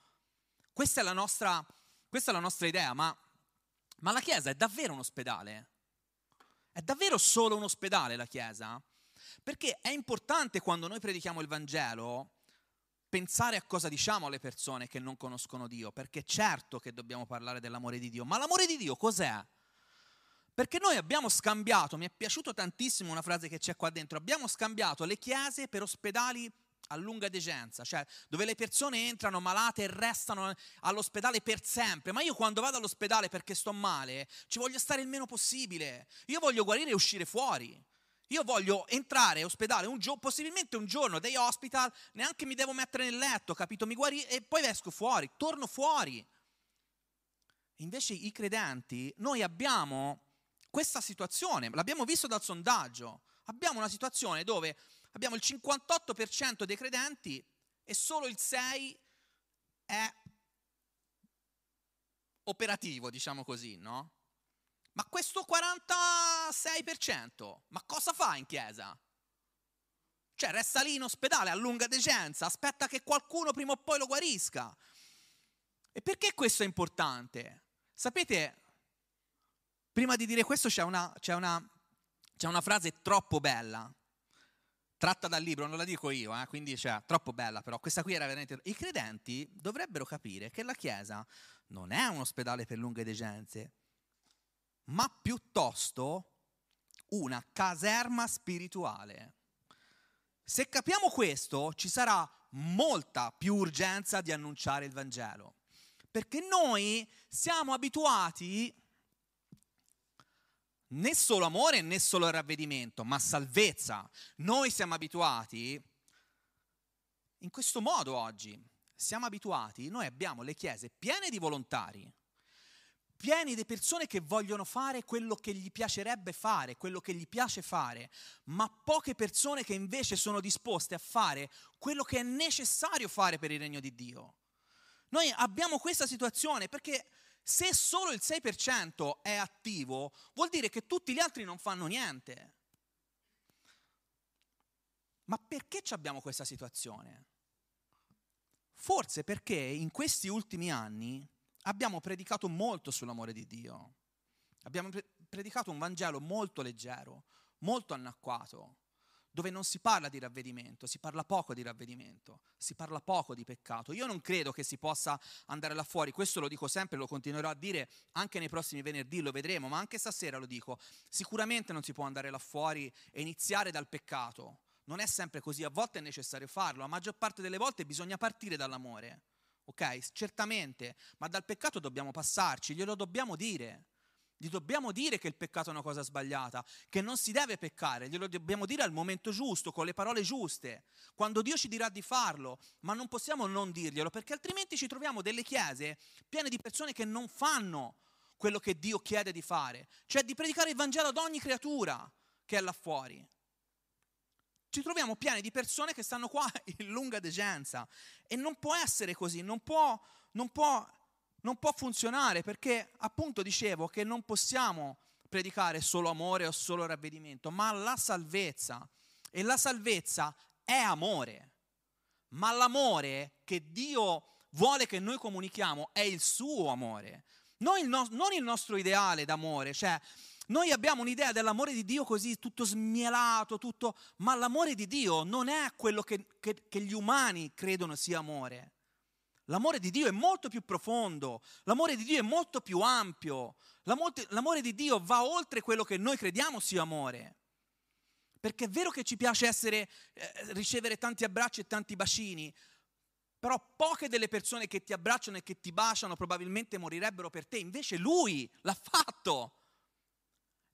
Questa è la nostra, questa è la nostra idea, ma, ma la Chiesa è davvero un ospedale? È davvero solo un ospedale la Chiesa? Perché è importante quando noi predichiamo il Vangelo pensare a cosa diciamo alle persone che non conoscono Dio, perché certo che dobbiamo parlare dell'amore di Dio, ma l'amore di Dio cos'è? Perché noi abbiamo scambiato, mi è piaciuto tantissimo una frase che c'è qua dentro, abbiamo scambiato le chiese per ospedali a lunga degenza, cioè dove le persone entrano malate e restano all'ospedale per sempre. Ma io quando vado all'ospedale perché sto male, ci voglio stare il meno possibile. Io voglio guarire e uscire fuori. Io voglio entrare all'ospedale un giorno, possibilmente un giorno, dei hospital, neanche mi devo mettere nel letto, capito? Mi guarì e poi esco fuori, torno fuori. Invece i credenti, noi abbiamo questa situazione, l'abbiamo visto dal sondaggio, abbiamo una situazione dove abbiamo il 58% dei credenti e solo il 6% è operativo, diciamo così, no? Ma questo 46%, ma cosa fa in chiesa? Cioè resta lì in ospedale a lunga decenza, aspetta che qualcuno prima o poi lo guarisca. E perché questo è importante? Sapete, Prima di dire questo c'è una, c'è una, c'è una frase troppo bella, tratta dal libro, non la dico io, eh, quindi cioè, troppo bella però, questa qui era veramente... I credenti dovrebbero capire che la Chiesa non è un ospedale per lunghe degenze, ma piuttosto una caserma spirituale. Se capiamo questo, ci sarà molta più urgenza di annunciare il Vangelo, perché noi siamo abituati né solo amore né solo ravvedimento, ma salvezza. Noi siamo abituati in questo modo oggi. Siamo abituati, noi abbiamo le chiese piene di volontari, piene di persone che vogliono fare quello che gli piacerebbe fare, quello che gli piace fare, ma poche persone che invece sono disposte a fare quello che è necessario fare per il regno di Dio. Noi abbiamo questa situazione perché se solo il 6% è attivo, vuol dire che tutti gli altri non fanno niente. Ma perché abbiamo questa situazione? Forse perché in questi ultimi anni abbiamo predicato molto sull'amore di Dio. Abbiamo predicato un Vangelo molto leggero, molto anacquato dove non si parla di ravvedimento, si parla poco di ravvedimento, si parla poco di peccato. Io non credo che si possa andare là fuori, questo lo dico sempre, lo continuerò a dire anche nei prossimi venerdì, lo vedremo, ma anche stasera lo dico, sicuramente non si può andare là fuori e iniziare dal peccato. Non è sempre così, a volte è necessario farlo, la maggior parte delle volte bisogna partire dall'amore. Ok? Certamente, ma dal peccato dobbiamo passarci, glielo dobbiamo dire. Gli dobbiamo dire che il peccato è una cosa sbagliata, che non si deve peccare, glielo dobbiamo dire al momento giusto, con le parole giuste, quando Dio ci dirà di farlo, ma non possiamo non dirglielo, perché altrimenti ci troviamo delle chiese piene di persone che non fanno quello che Dio chiede di fare, cioè di predicare il Vangelo ad ogni creatura che è là fuori. Ci troviamo pieni di persone che stanno qua in lunga degenza e non può essere così, non può, non può, non può funzionare perché appunto dicevo che non possiamo predicare solo amore o solo ravvedimento, ma la salvezza. E la salvezza è amore. Ma l'amore che Dio vuole che noi comunichiamo è il suo amore, non il, no- non il nostro ideale d'amore, cioè noi abbiamo un'idea dell'amore di Dio così tutto smielato, tutto, ma l'amore di Dio non è quello che, che, che, gli umani credono sia amore. L'amore di Dio è molto più profondo, l'amore di Dio è molto più ampio, l'amore, l'amore di Dio va oltre quello che noi crediamo sia amore. Perché è vero che ci piace essere, eh, ricevere tanti abbracci e tanti bacini, però poche delle persone che ti abbracciano e che ti baciano probabilmente morirebbero per te, invece lui l'ha fatto.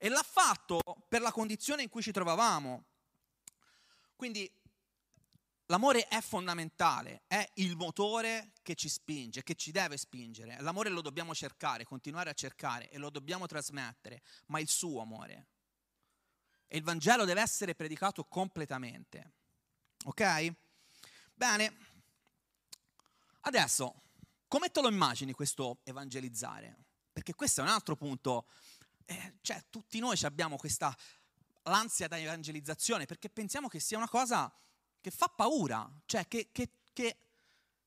E l'ha fatto per la condizione in cui ci trovavamo. Quindi l'amore è fondamentale, è il motore che ci spinge, che ci deve spingere. L'amore lo dobbiamo cercare, continuare a cercare e lo dobbiamo trasmettere, ma il suo amore. E il Vangelo deve essere predicato completamente. Ok? Bene, adesso, come te lo immagini questo evangelizzare? Perché questo è un altro punto. Eh, cioè, tutti noi abbiamo questa l'ansia da evangelizzazione perché pensiamo che sia una cosa che fa paura, cioè che, che, che,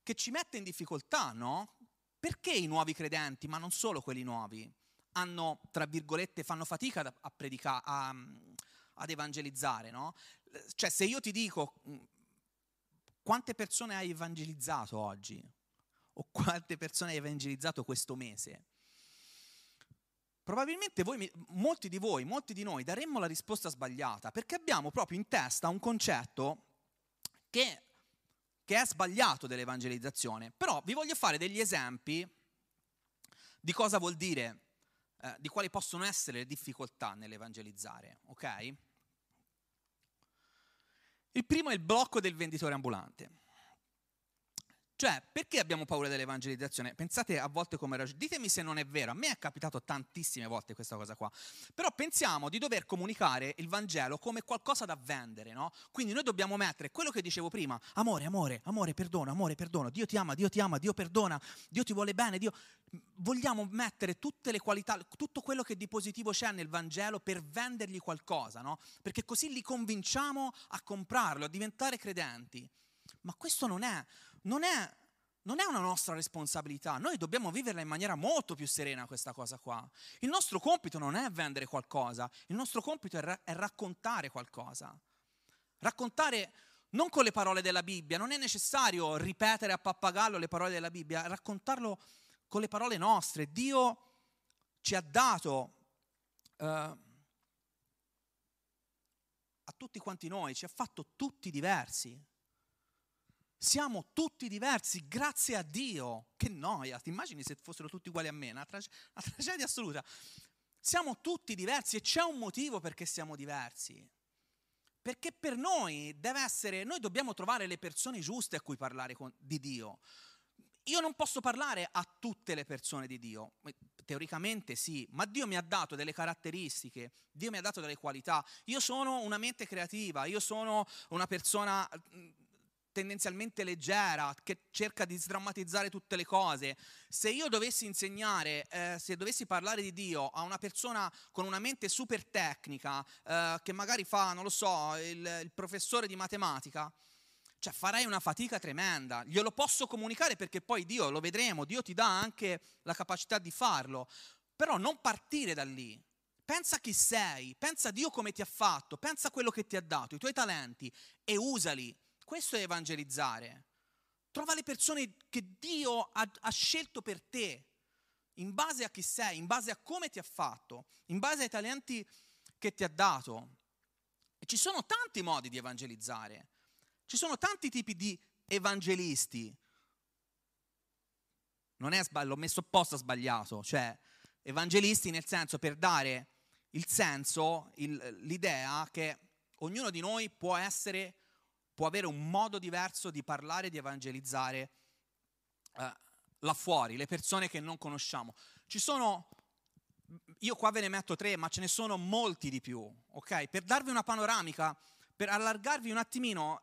che ci mette in difficoltà, no? Perché i nuovi credenti, ma non solo quelli nuovi, hanno, tra virgolette, fanno fatica a predicare, ad evangelizzare, no? Cioè, se io ti dico mm, quante persone hai evangelizzato oggi? O quante persone hai evangelizzato questo mese? Probabilmente voi, molti di voi, molti di noi daremmo la risposta sbagliata perché abbiamo proprio in testa un concetto che, che è sbagliato dell'evangelizzazione. Però vi voglio fare degli esempi di cosa vuol dire, eh, di quali possono essere le difficoltà nell'evangelizzare, ok? Il primo è il blocco del venditore ambulante. Cioè, perché abbiamo paura dell'evangelizzazione? Pensate a volte come ragione. Ditemi se non è vero, a me è capitato tantissime volte questa cosa qua. Però pensiamo di dover comunicare il Vangelo come qualcosa da vendere, no? Quindi noi dobbiamo mettere quello che dicevo prima, amore, amore, amore, perdono, amore, perdono, Dio ti ama, Dio ti ama, Dio perdona, Dio ti vuole bene, Dio... Vogliamo mettere tutte le qualità, tutto quello che di positivo c'è nel Vangelo per vendergli qualcosa, no? Perché così li convinciamo a comprarlo, a diventare credenti. Ma questo non è non è, non è una nostra responsabilità, noi dobbiamo viverla in maniera molto più serena questa cosa qua. Il nostro compito non è vendere qualcosa, il nostro compito è, ra- è raccontare qualcosa. Raccontare non con le parole della Bibbia, non è necessario ripetere a pappagallo le parole della Bibbia, raccontarlo con le parole nostre. Dio ci ha dato uh, a tutti quanti noi, ci ha fatto tutti diversi. Siamo tutti diversi, grazie a Dio. Che noia, ti immagini se fossero tutti uguali a me? Una, tra- una tragedia assoluta. Siamo tutti diversi e c'è un motivo perché siamo diversi. Perché per noi deve essere, noi dobbiamo trovare le persone giuste a cui parlare con, di Dio. Io non posso parlare a tutte le persone di Dio, teoricamente sì, ma Dio mi ha dato delle caratteristiche, Dio mi ha dato delle qualità. Io sono una mente creativa, io sono una persona tendenzialmente leggera, che cerca di sdrammatizzare tutte le cose. Se io dovessi insegnare, eh, se dovessi parlare di Dio a una persona con una mente super tecnica, eh, che magari fa, non lo so, il, il professore di matematica, cioè farei una fatica tremenda. Glielo posso comunicare perché poi Dio, lo vedremo, Dio ti dà anche la capacità di farlo. Però non partire da lì. Pensa chi sei, pensa a Dio come ti ha fatto, pensa a quello che ti ha dato, i tuoi talenti e usali questo è evangelizzare. Trova le persone che Dio ha, ha scelto per te, in base a chi sei, in base a come ti ha fatto, in base ai talenti che ti ha dato. E ci sono tanti modi di evangelizzare, ci sono tanti tipi di evangelisti. Non è sbagliato, l'ho messo apposta sbagliato, cioè evangelisti nel senso per dare il senso, il, l'idea che ognuno di noi può essere può avere un modo diverso di parlare, di evangelizzare eh, là fuori, le persone che non conosciamo. Ci sono, io qua ve ne metto tre, ma ce ne sono molti di più, ok? Per darvi una panoramica, per allargarvi un attimino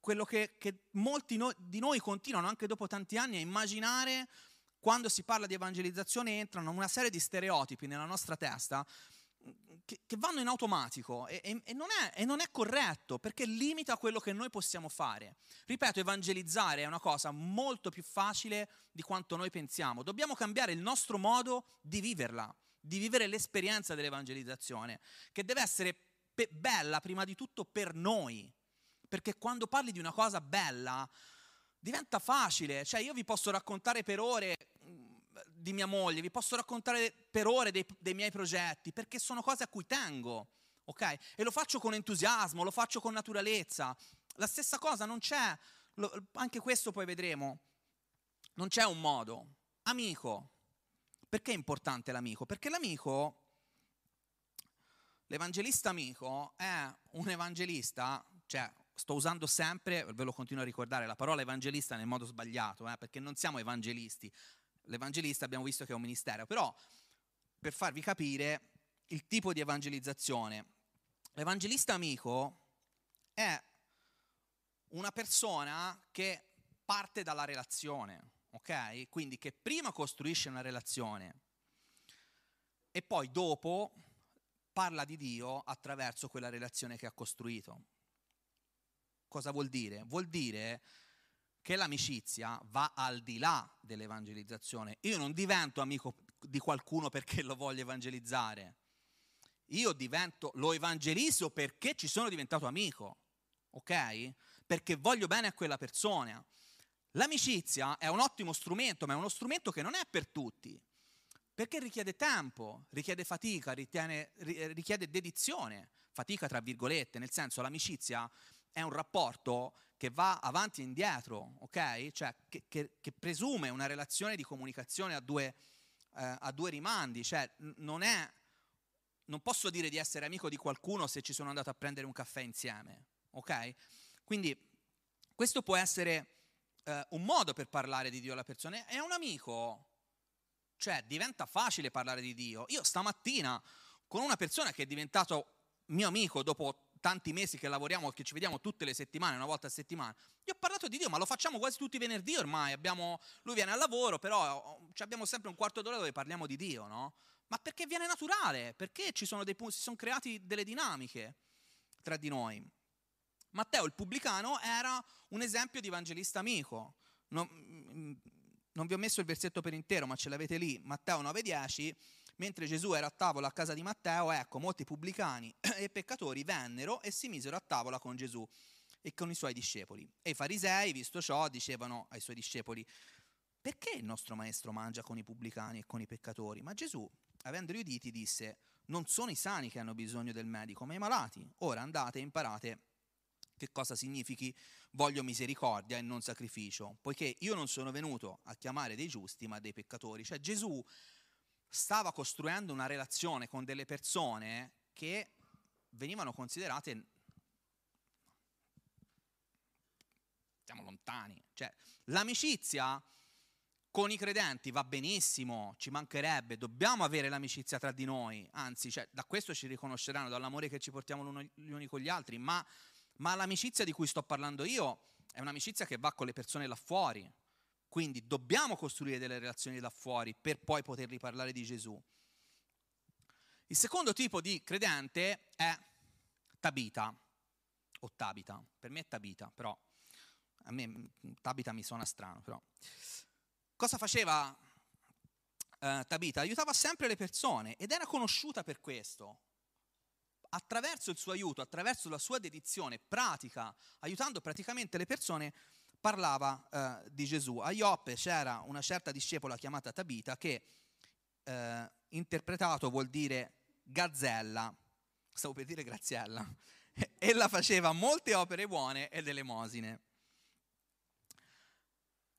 quello che, che molti no, di noi continuano anche dopo tanti anni a immaginare quando si parla di evangelizzazione entrano una serie di stereotipi nella nostra testa che, che vanno in automatico e, e, e, non è, e, non è, corretto perché limita quello che noi possiamo fare. Ripeto, evangelizzare è una cosa molto più facile di quanto noi pensiamo. Dobbiamo cambiare il nostro modo di viverla, di vivere l'esperienza dell'evangelizzazione, che deve essere pe- bella prima di tutto per noi. Perché quando parli di una cosa bella diventa facile, cioè io vi posso raccontare per ore di mia moglie, vi posso raccontare per ore dei, dei miei progetti, perché sono cose a cui tengo, ok? E lo faccio con entusiasmo, lo faccio con naturalezza. La stessa cosa non c'è, lo, anche questo poi vedremo, non c'è un modo. Amico, perché è importante l'amico? Perché l'amico, l'evangelista amico è un evangelista, cioè sto usando sempre, ve lo continuo a ricordare, la parola evangelista nel modo sbagliato, eh, perché non siamo evangelisti, l'evangelista abbiamo visto che è un ministero, però per farvi capire il tipo di evangelizzazione, l'evangelista amico è una persona che parte dalla relazione, ok? Quindi che prima costruisce una relazione e poi dopo parla di Dio attraverso quella relazione che ha costruito. Cosa vuol dire? Vuol dire che l'amicizia va al di là dell'evangelizzazione. Io non divento amico di qualcuno perché lo voglio evangelizzare. Io divento, lo evangelizzo perché ci sono diventato amico, ok? Perché voglio bene a quella persona. L'amicizia è un ottimo strumento, ma è uno strumento che non è per tutti, perché richiede tempo, richiede fatica, richiede, dedizione, fatica tra virgolette, nel senso l'amicizia è un rapporto che va avanti e indietro, ok? Cioè che, che, che presume una relazione di comunicazione a due, eh, a due rimandi, cioè non è, non posso dire di essere amico di qualcuno se ci sono andato a prendere un caffè insieme, ok? Quindi questo può essere eh, un modo per parlare di Dio alla persona, è un amico, cioè diventa facile parlare di Dio. Io stamattina con una persona che è diventato mio amico dopo tanti mesi che lavoriamo, che ci vediamo tutte le settimane, una volta a settimana, gli ho parlato di Dio, ma lo facciamo quasi tutti i venerdì ormai. Abbiamo, lui viene al lavoro, però oh, abbiamo sempre un quarto d'ora dove parliamo di Dio, no? Ma perché viene naturale? Perché ci sono dei, si sono creati delle dinamiche tra di noi. Matteo il pubblicano era un esempio di evangelista amico. Non, mm, non vi ho messo il versetto per intero, ma ce l'avete lì. Matteo 9,10 Mentre Gesù era a tavola a casa di Matteo, ecco, molti pubblicani e peccatori vennero e si misero a tavola con Gesù e con i suoi discepoli. E i farisei, visto ciò, dicevano ai suoi discepoli, perché il nostro maestro mangia con i pubblicani e con i peccatori? Ma Gesù, avendoli uditi, disse, non sono i sani che hanno bisogno del medico, ma i malati. Ora andate e imparate che cosa significhi voglio misericordia e non sacrificio, poiché io non sono venuto a chiamare dei giusti, ma dei peccatori. Cioè Gesù stava costruendo una relazione con delle persone che venivano considerate siamo lontani. Cioè, l'amicizia con i credenti va benissimo, ci mancherebbe, dobbiamo avere l'amicizia tra di noi, anzi, cioè, da questo ci riconosceranno, dall'amore che ci portiamo gli uni con gli altri, ma, ma l'amicizia di cui sto parlando io è un'amicizia che va con le persone là fuori, quindi dobbiamo costruire delle relazioni da fuori per poi poterli parlare di Gesù. Il secondo tipo di credente è Tabita o Tabita. Per me è Tabita, però a me Tabita mi suona strano. Però. Cosa faceva eh, Tabita? Aiutava sempre le persone ed era conosciuta per questo. Attraverso il suo aiuto, attraverso la sua dedizione pratica, aiutando praticamente le persone, parlava eh, di Gesù. A Ioppe c'era una certa discepola chiamata Tabita che eh, interpretato vuol dire gazzella, stavo per dire graziella, ella faceva molte opere buone e dell'emosine.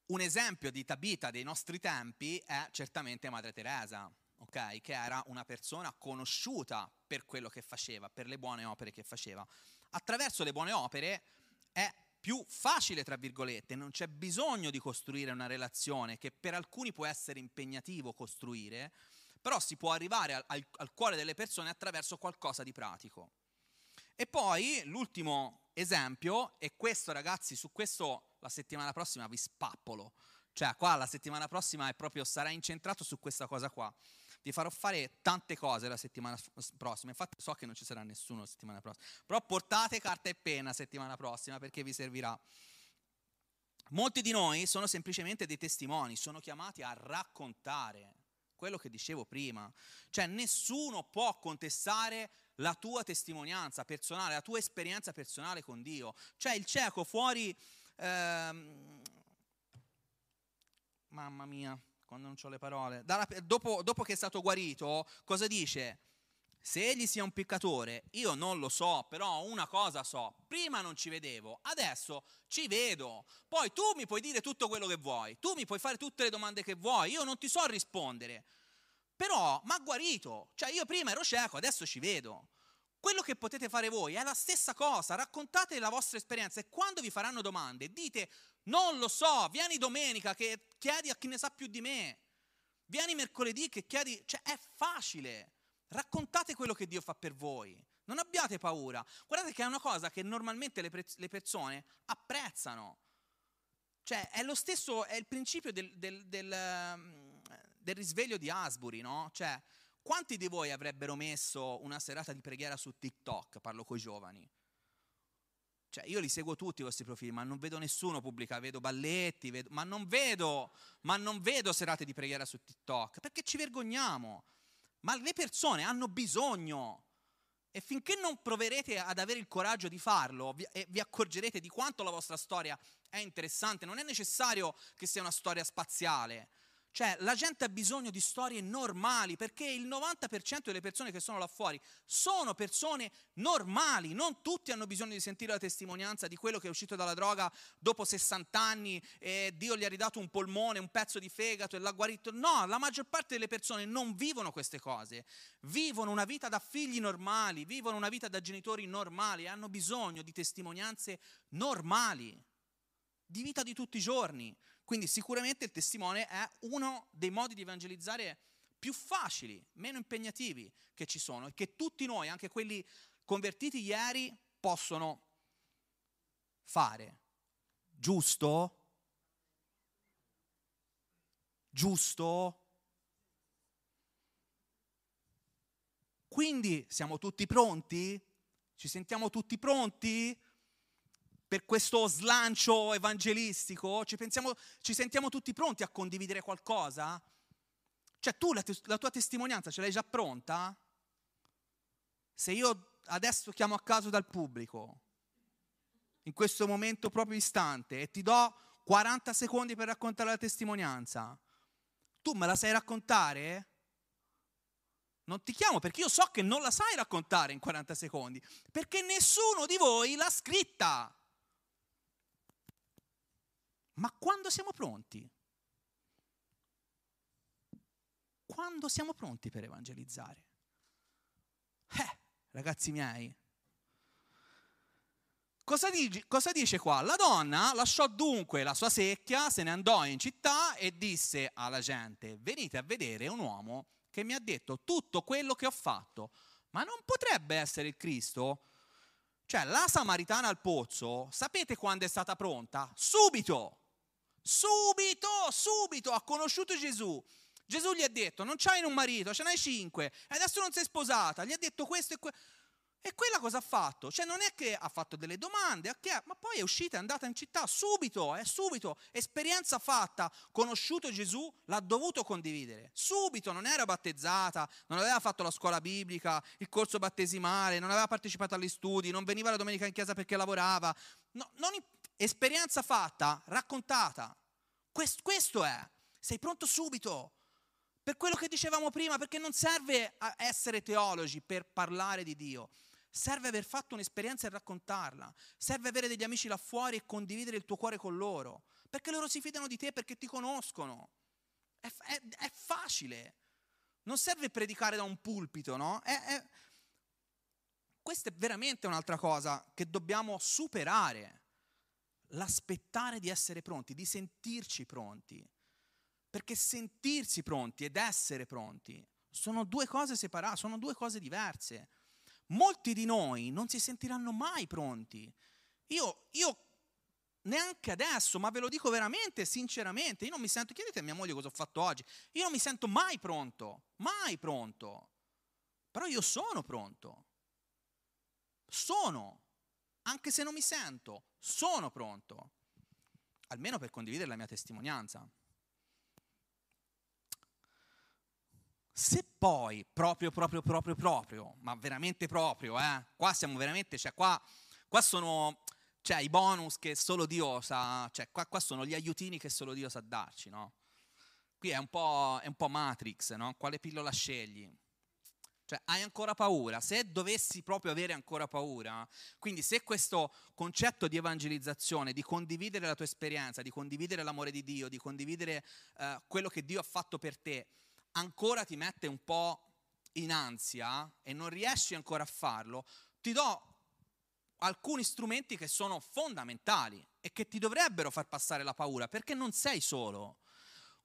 Un esempio di Tabita dei nostri tempi è certamente Madre Teresa, okay? che era una persona conosciuta per quello che faceva, per le buone opere che faceva. Attraverso le buone opere è più facile, tra virgolette, non c'è bisogno di costruire una relazione che per alcuni può essere impegnativo costruire, però si può arrivare al, al, al cuore delle persone attraverso qualcosa di pratico. E poi l'ultimo esempio, e questo ragazzi, su questo la settimana prossima vi spappolo, cioè qua la settimana prossima è proprio, sarà incentrato su questa cosa qua. Vi farò fare tante cose la settimana prossima, infatti so che non ci sarà nessuno la settimana prossima, però portate carta e penna la settimana prossima perché vi servirà. Molti di noi sono semplicemente dei testimoni, sono chiamati a raccontare quello che dicevo prima. Cioè nessuno può contestare la tua testimonianza personale, la tua esperienza personale con Dio. Cioè il cieco fuori... Ehm, mamma mia, quando non ho le parole. Dalla, dopo, dopo che è stato guarito, cosa dice? Se egli sia un peccatore, io non lo so, però una cosa so, prima non ci vedevo, adesso ci vedo. Poi tu mi puoi dire tutto quello che vuoi, tu mi puoi fare tutte le domande che vuoi, io non ti so rispondere. Però mi ha guarito, cioè io prima ero cieco, adesso ci vedo. Quello che potete fare voi è la stessa cosa, raccontate la vostra esperienza e quando vi faranno domande dite non lo so, vieni domenica che chiedi a chi ne sa più di me, vieni mercoledì che chiedi, cioè è facile. Raccontate quello che Dio fa per voi. Non abbiate paura. Guardate che è una cosa che normalmente le, pre- le persone apprezzano. Cioè, è lo stesso, è il principio del, del, del, um, del risveglio di Asbury, no? Cioè, quanti di voi avrebbero messo una serata di preghiera su TikTok? Parlo con i giovani. Cioè, io li seguo tutti i vostri profili, ma non vedo nessuno pubblicare, vedo balletti, vedo, ma non vedo, ma non vedo serate di preghiera su TikTok, perché ci vergogniamo ma le persone hanno bisogno. E finché non proverete ad avere il coraggio di farlo, vi, vi accorgerete di quanto la vostra storia è interessante. Non è necessario che sia una storia spaziale. Cioè, la gente ha bisogno di storie normali perché il 90% delle persone che sono là fuori sono persone normali. Non tutti hanno bisogno di sentire la testimonianza di quello che è uscito dalla droga dopo 60 anni e Dio gli ha ridato un polmone, un pezzo di fegato e l'ha guarito. No, la maggior parte delle persone non vivono queste cose. Vivono una vita da figli normali, vivono una vita da genitori normali hanno bisogno di testimonianze normali, di vita di tutti i giorni. Quindi sicuramente il testimone è uno dei modi di evangelizzare più facili, meno impegnativi che ci sono e che tutti noi, anche quelli convertiti ieri, possono fare. Giusto? Giusto? Quindi siamo tutti pronti? Ci sentiamo tutti pronti? Per questo slancio evangelistico? Ci, pensiamo, ci sentiamo tutti pronti a condividere qualcosa? Cioè tu la, te, la tua testimonianza ce l'hai già pronta? Se io adesso chiamo a caso dal pubblico, in questo momento proprio istante, e ti do 40 secondi per raccontare la testimonianza, tu me la sai raccontare? Non ti chiamo perché io so che non la sai raccontare in 40 secondi, perché nessuno di voi l'ha scritta. Ma quando siamo pronti? Quando siamo pronti per evangelizzare? Eh, ragazzi miei, Cosa dice, cosa dice, qua? La donna lasciò dunque la sua secchia, se ne andò in città e disse alla gente, venite a vedere un uomo che mi ha detto tutto quello che ho fatto, ma non potrebbe essere il Cristo? Cioè, la Samaritana al pozzo, sapete quando è stata pronta? Subito! Subito, subito ha conosciuto Gesù. Gesù gli ha detto, non c'hai un marito, ce n'hai cinque, e adesso non sei sposata. Gli ha detto questo e quello. E quella cosa ha fatto? Cioè non è che ha fatto delle domande, ma poi è uscita, è andata in città subito, è subito, esperienza fatta, conosciuto Gesù, l'ha dovuto condividere. Subito, non era battezzata, non aveva fatto la scuola biblica, il corso battesimale, non aveva partecipato agli studi, non veniva la domenica in chiesa perché lavorava. No, non, esperienza fatta, raccontata. Questo, questo è. Sei pronto subito. Per quello che dicevamo prima, perché non serve essere teologi per parlare di Dio. Serve aver fatto un'esperienza e raccontarla. Serve avere degli amici là fuori e condividere il tuo cuore con loro. Perché loro si fidano di te, perché ti conoscono. È, è, è facile. Non serve predicare da un pulpito, no? È. Questa è veramente un'altra cosa che dobbiamo superare l'aspettare di essere pronti, di sentirci pronti. Perché sentirsi pronti ed essere pronti sono due cose separate, sono due cose diverse. molti di noi non si sentiranno mai pronti. Io, io neanche adesso, ma ve lo dico veramente, sinceramente, io non mi sento, chiedete a mia moglie cosa ho fatto oggi, io non mi sento mai pronto, mai pronto, però io sono pronto, sono, anche se non mi sento, sono pronto, almeno per condividere la mia testimonianza. Se poi, proprio, proprio, proprio, proprio, ma veramente proprio, eh, qua siamo veramente, cioè qua, qua sono cioè i bonus che solo Dio sa, cioè qua, qua sono gli aiutini che solo Dio sa darci, no? Qui è un po', è un po Matrix, no? Quale pillola scegli? Cioè, hai ancora paura? Se dovessi proprio avere ancora paura, quindi se questo concetto di evangelizzazione, di condividere la tua esperienza, di condividere l'amore di Dio, di condividere uh, quello che Dio ha fatto per te, ancora ti mette un po' in ansia e non riesci ancora a farlo, ti do alcuni strumenti che sono fondamentali e che ti dovrebbero far passare la paura, perché non sei solo.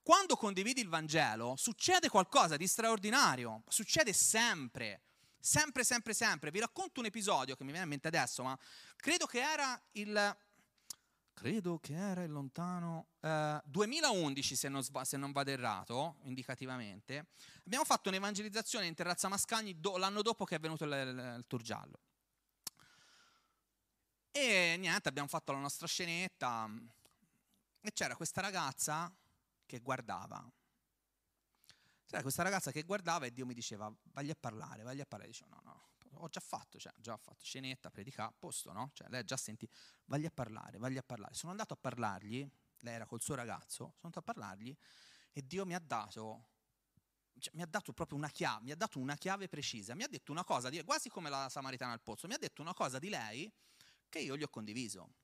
Quando condividi il Vangelo succede qualcosa di straordinario, succede sempre, sempre, sempre, sempre. Vi racconto un episodio che mi viene in mente adesso, ma credo che era il, credo che era il lontano eh, 2011, se non, se non, vado errato, indicativamente. Abbiamo fatto un'evangelizzazione in Terrazza Mascagni do, l'anno dopo che è venuto il, il, il Tour. E niente, abbiamo fatto la nostra scenetta e c'era questa ragazza che guardava. C'era questa ragazza che guardava e Dio mi diceva, vai a parlare, vai a parlare. Dicevo, no, no, ho già fatto, cioè, già fatto scenetta, predica, a posto, no? Cioè, lei già senti, vai a parlare, vai a parlare. Sono andato a parlargli, lei era col suo ragazzo, sono andato a parlargli e Dio mi ha dato cioè, mi ha dato proprio una chiave, mi ha dato una chiave precisa, mi ha detto una cosa, di, quasi come la Samaritana al pozzo, mi ha detto una cosa di lei che io gli ho condiviso.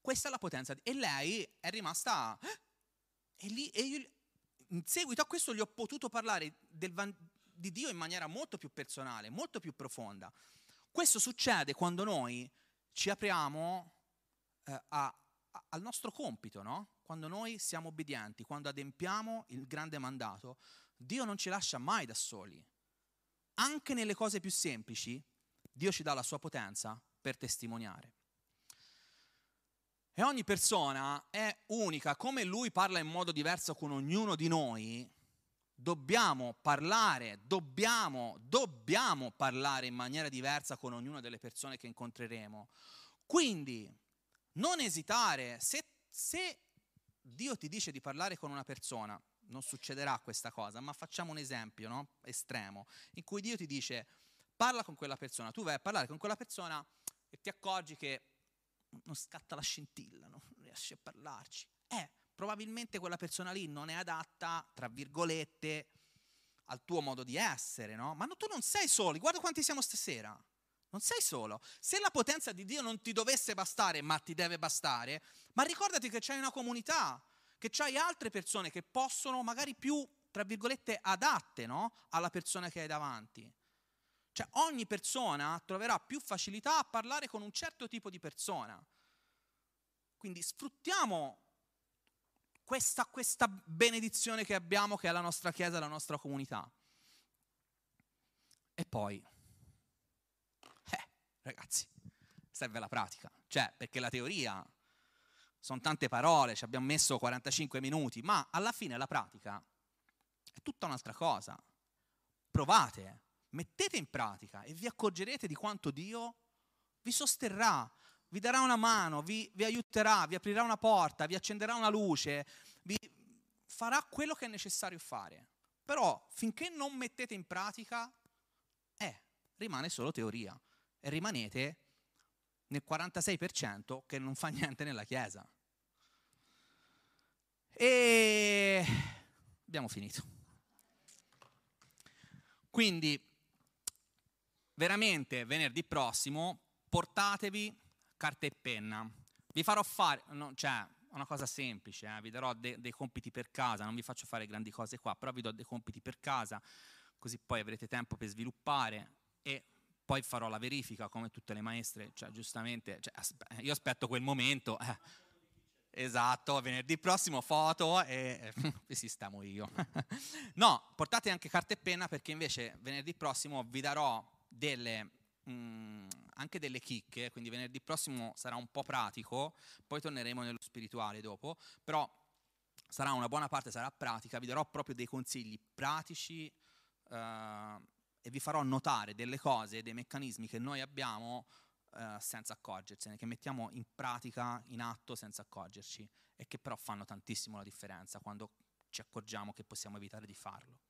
Questa è la potenza. E lei è rimasta... Eh? E, lì, e io, in seguito a questo gli ho potuto parlare del, di Dio in maniera molto più personale, molto più profonda. Questo succede quando noi ci apriamo eh, a, a, al nostro compito, no? quando noi siamo obbedienti, quando adempiamo il grande mandato. Dio non ci lascia mai da soli. Anche nelle cose più semplici, Dio ci dà la sua potenza per testimoniare. E ogni persona è unica, come lui parla in modo diverso con ognuno di noi, dobbiamo parlare, dobbiamo, dobbiamo parlare in maniera diversa con ognuna delle persone che incontreremo. Quindi non esitare, se, se Dio ti dice di parlare con una persona, non succederà questa cosa, ma facciamo un esempio no? estremo, in cui Dio ti dice parla con quella persona, tu vai a parlare con quella persona e ti accorgi che non scatta la scintilla, non riesci a parlarci. Eh, probabilmente quella persona lì non è adatta, tra virgolette, al tuo modo di essere, no? Ma no, tu non sei solo, guarda quanti siamo stasera. Non sei solo. Se la potenza di Dio non ti dovesse bastare, ma ti deve bastare, ma ricordati che c'hai una comunità, che c'hai altre persone che possono magari più, tra virgolette, adatte no? alla persona che hai davanti. Cioè ogni persona troverà più facilità a parlare con un certo tipo di persona. Quindi sfruttiamo questa, questa benedizione che abbiamo, che è la nostra Chiesa, la nostra comunità. E poi, eh, ragazzi, serve la pratica. Cioè, perché la teoria sono tante parole, ci abbiamo messo 45 minuti, ma alla fine la pratica è tutta un'altra cosa. Provate, mettete in pratica e vi accorgerete di quanto Dio vi sosterrà, vi darà una mano, vi, vi aiuterà, vi aprirà una porta, vi accenderà una luce, vi farà quello che è necessario fare. Però finché non mettete in pratica, eh, rimane solo teoria e rimanete nel 46% che non fa niente nella Chiesa. E abbiamo finito. Quindi veramente venerdì prossimo portatevi carta e penna. Vi farò fare, no, cioè, una cosa semplice, eh, vi darò de- dei compiti per casa, non vi faccio fare grandi cose qua, però vi do dei compiti per casa, così poi avrete tempo per sviluppare e poi farò la verifica come tutte le maestre, cioè giustamente, cioè, aspe- io aspetto quel momento. Eh. Esatto, venerdì prossimo foto e eh, sistemo io. no, portate anche carta e penna perché invece venerdì prossimo vi darò delle, mh, mm, anche delle chicche, quindi venerdì prossimo sarà un po' pratico, poi torneremo nello spirituale dopo, però sarà una buona parte, sarà pratica, vi darò proprio dei consigli pratici eh, e vi farò notare delle cose, dei meccanismi che noi abbiamo eh, senza accorgersene, che mettiamo in pratica, in atto senza accorgerci e che però fanno tantissimo la differenza quando ci accorgiamo che possiamo evitare di farlo.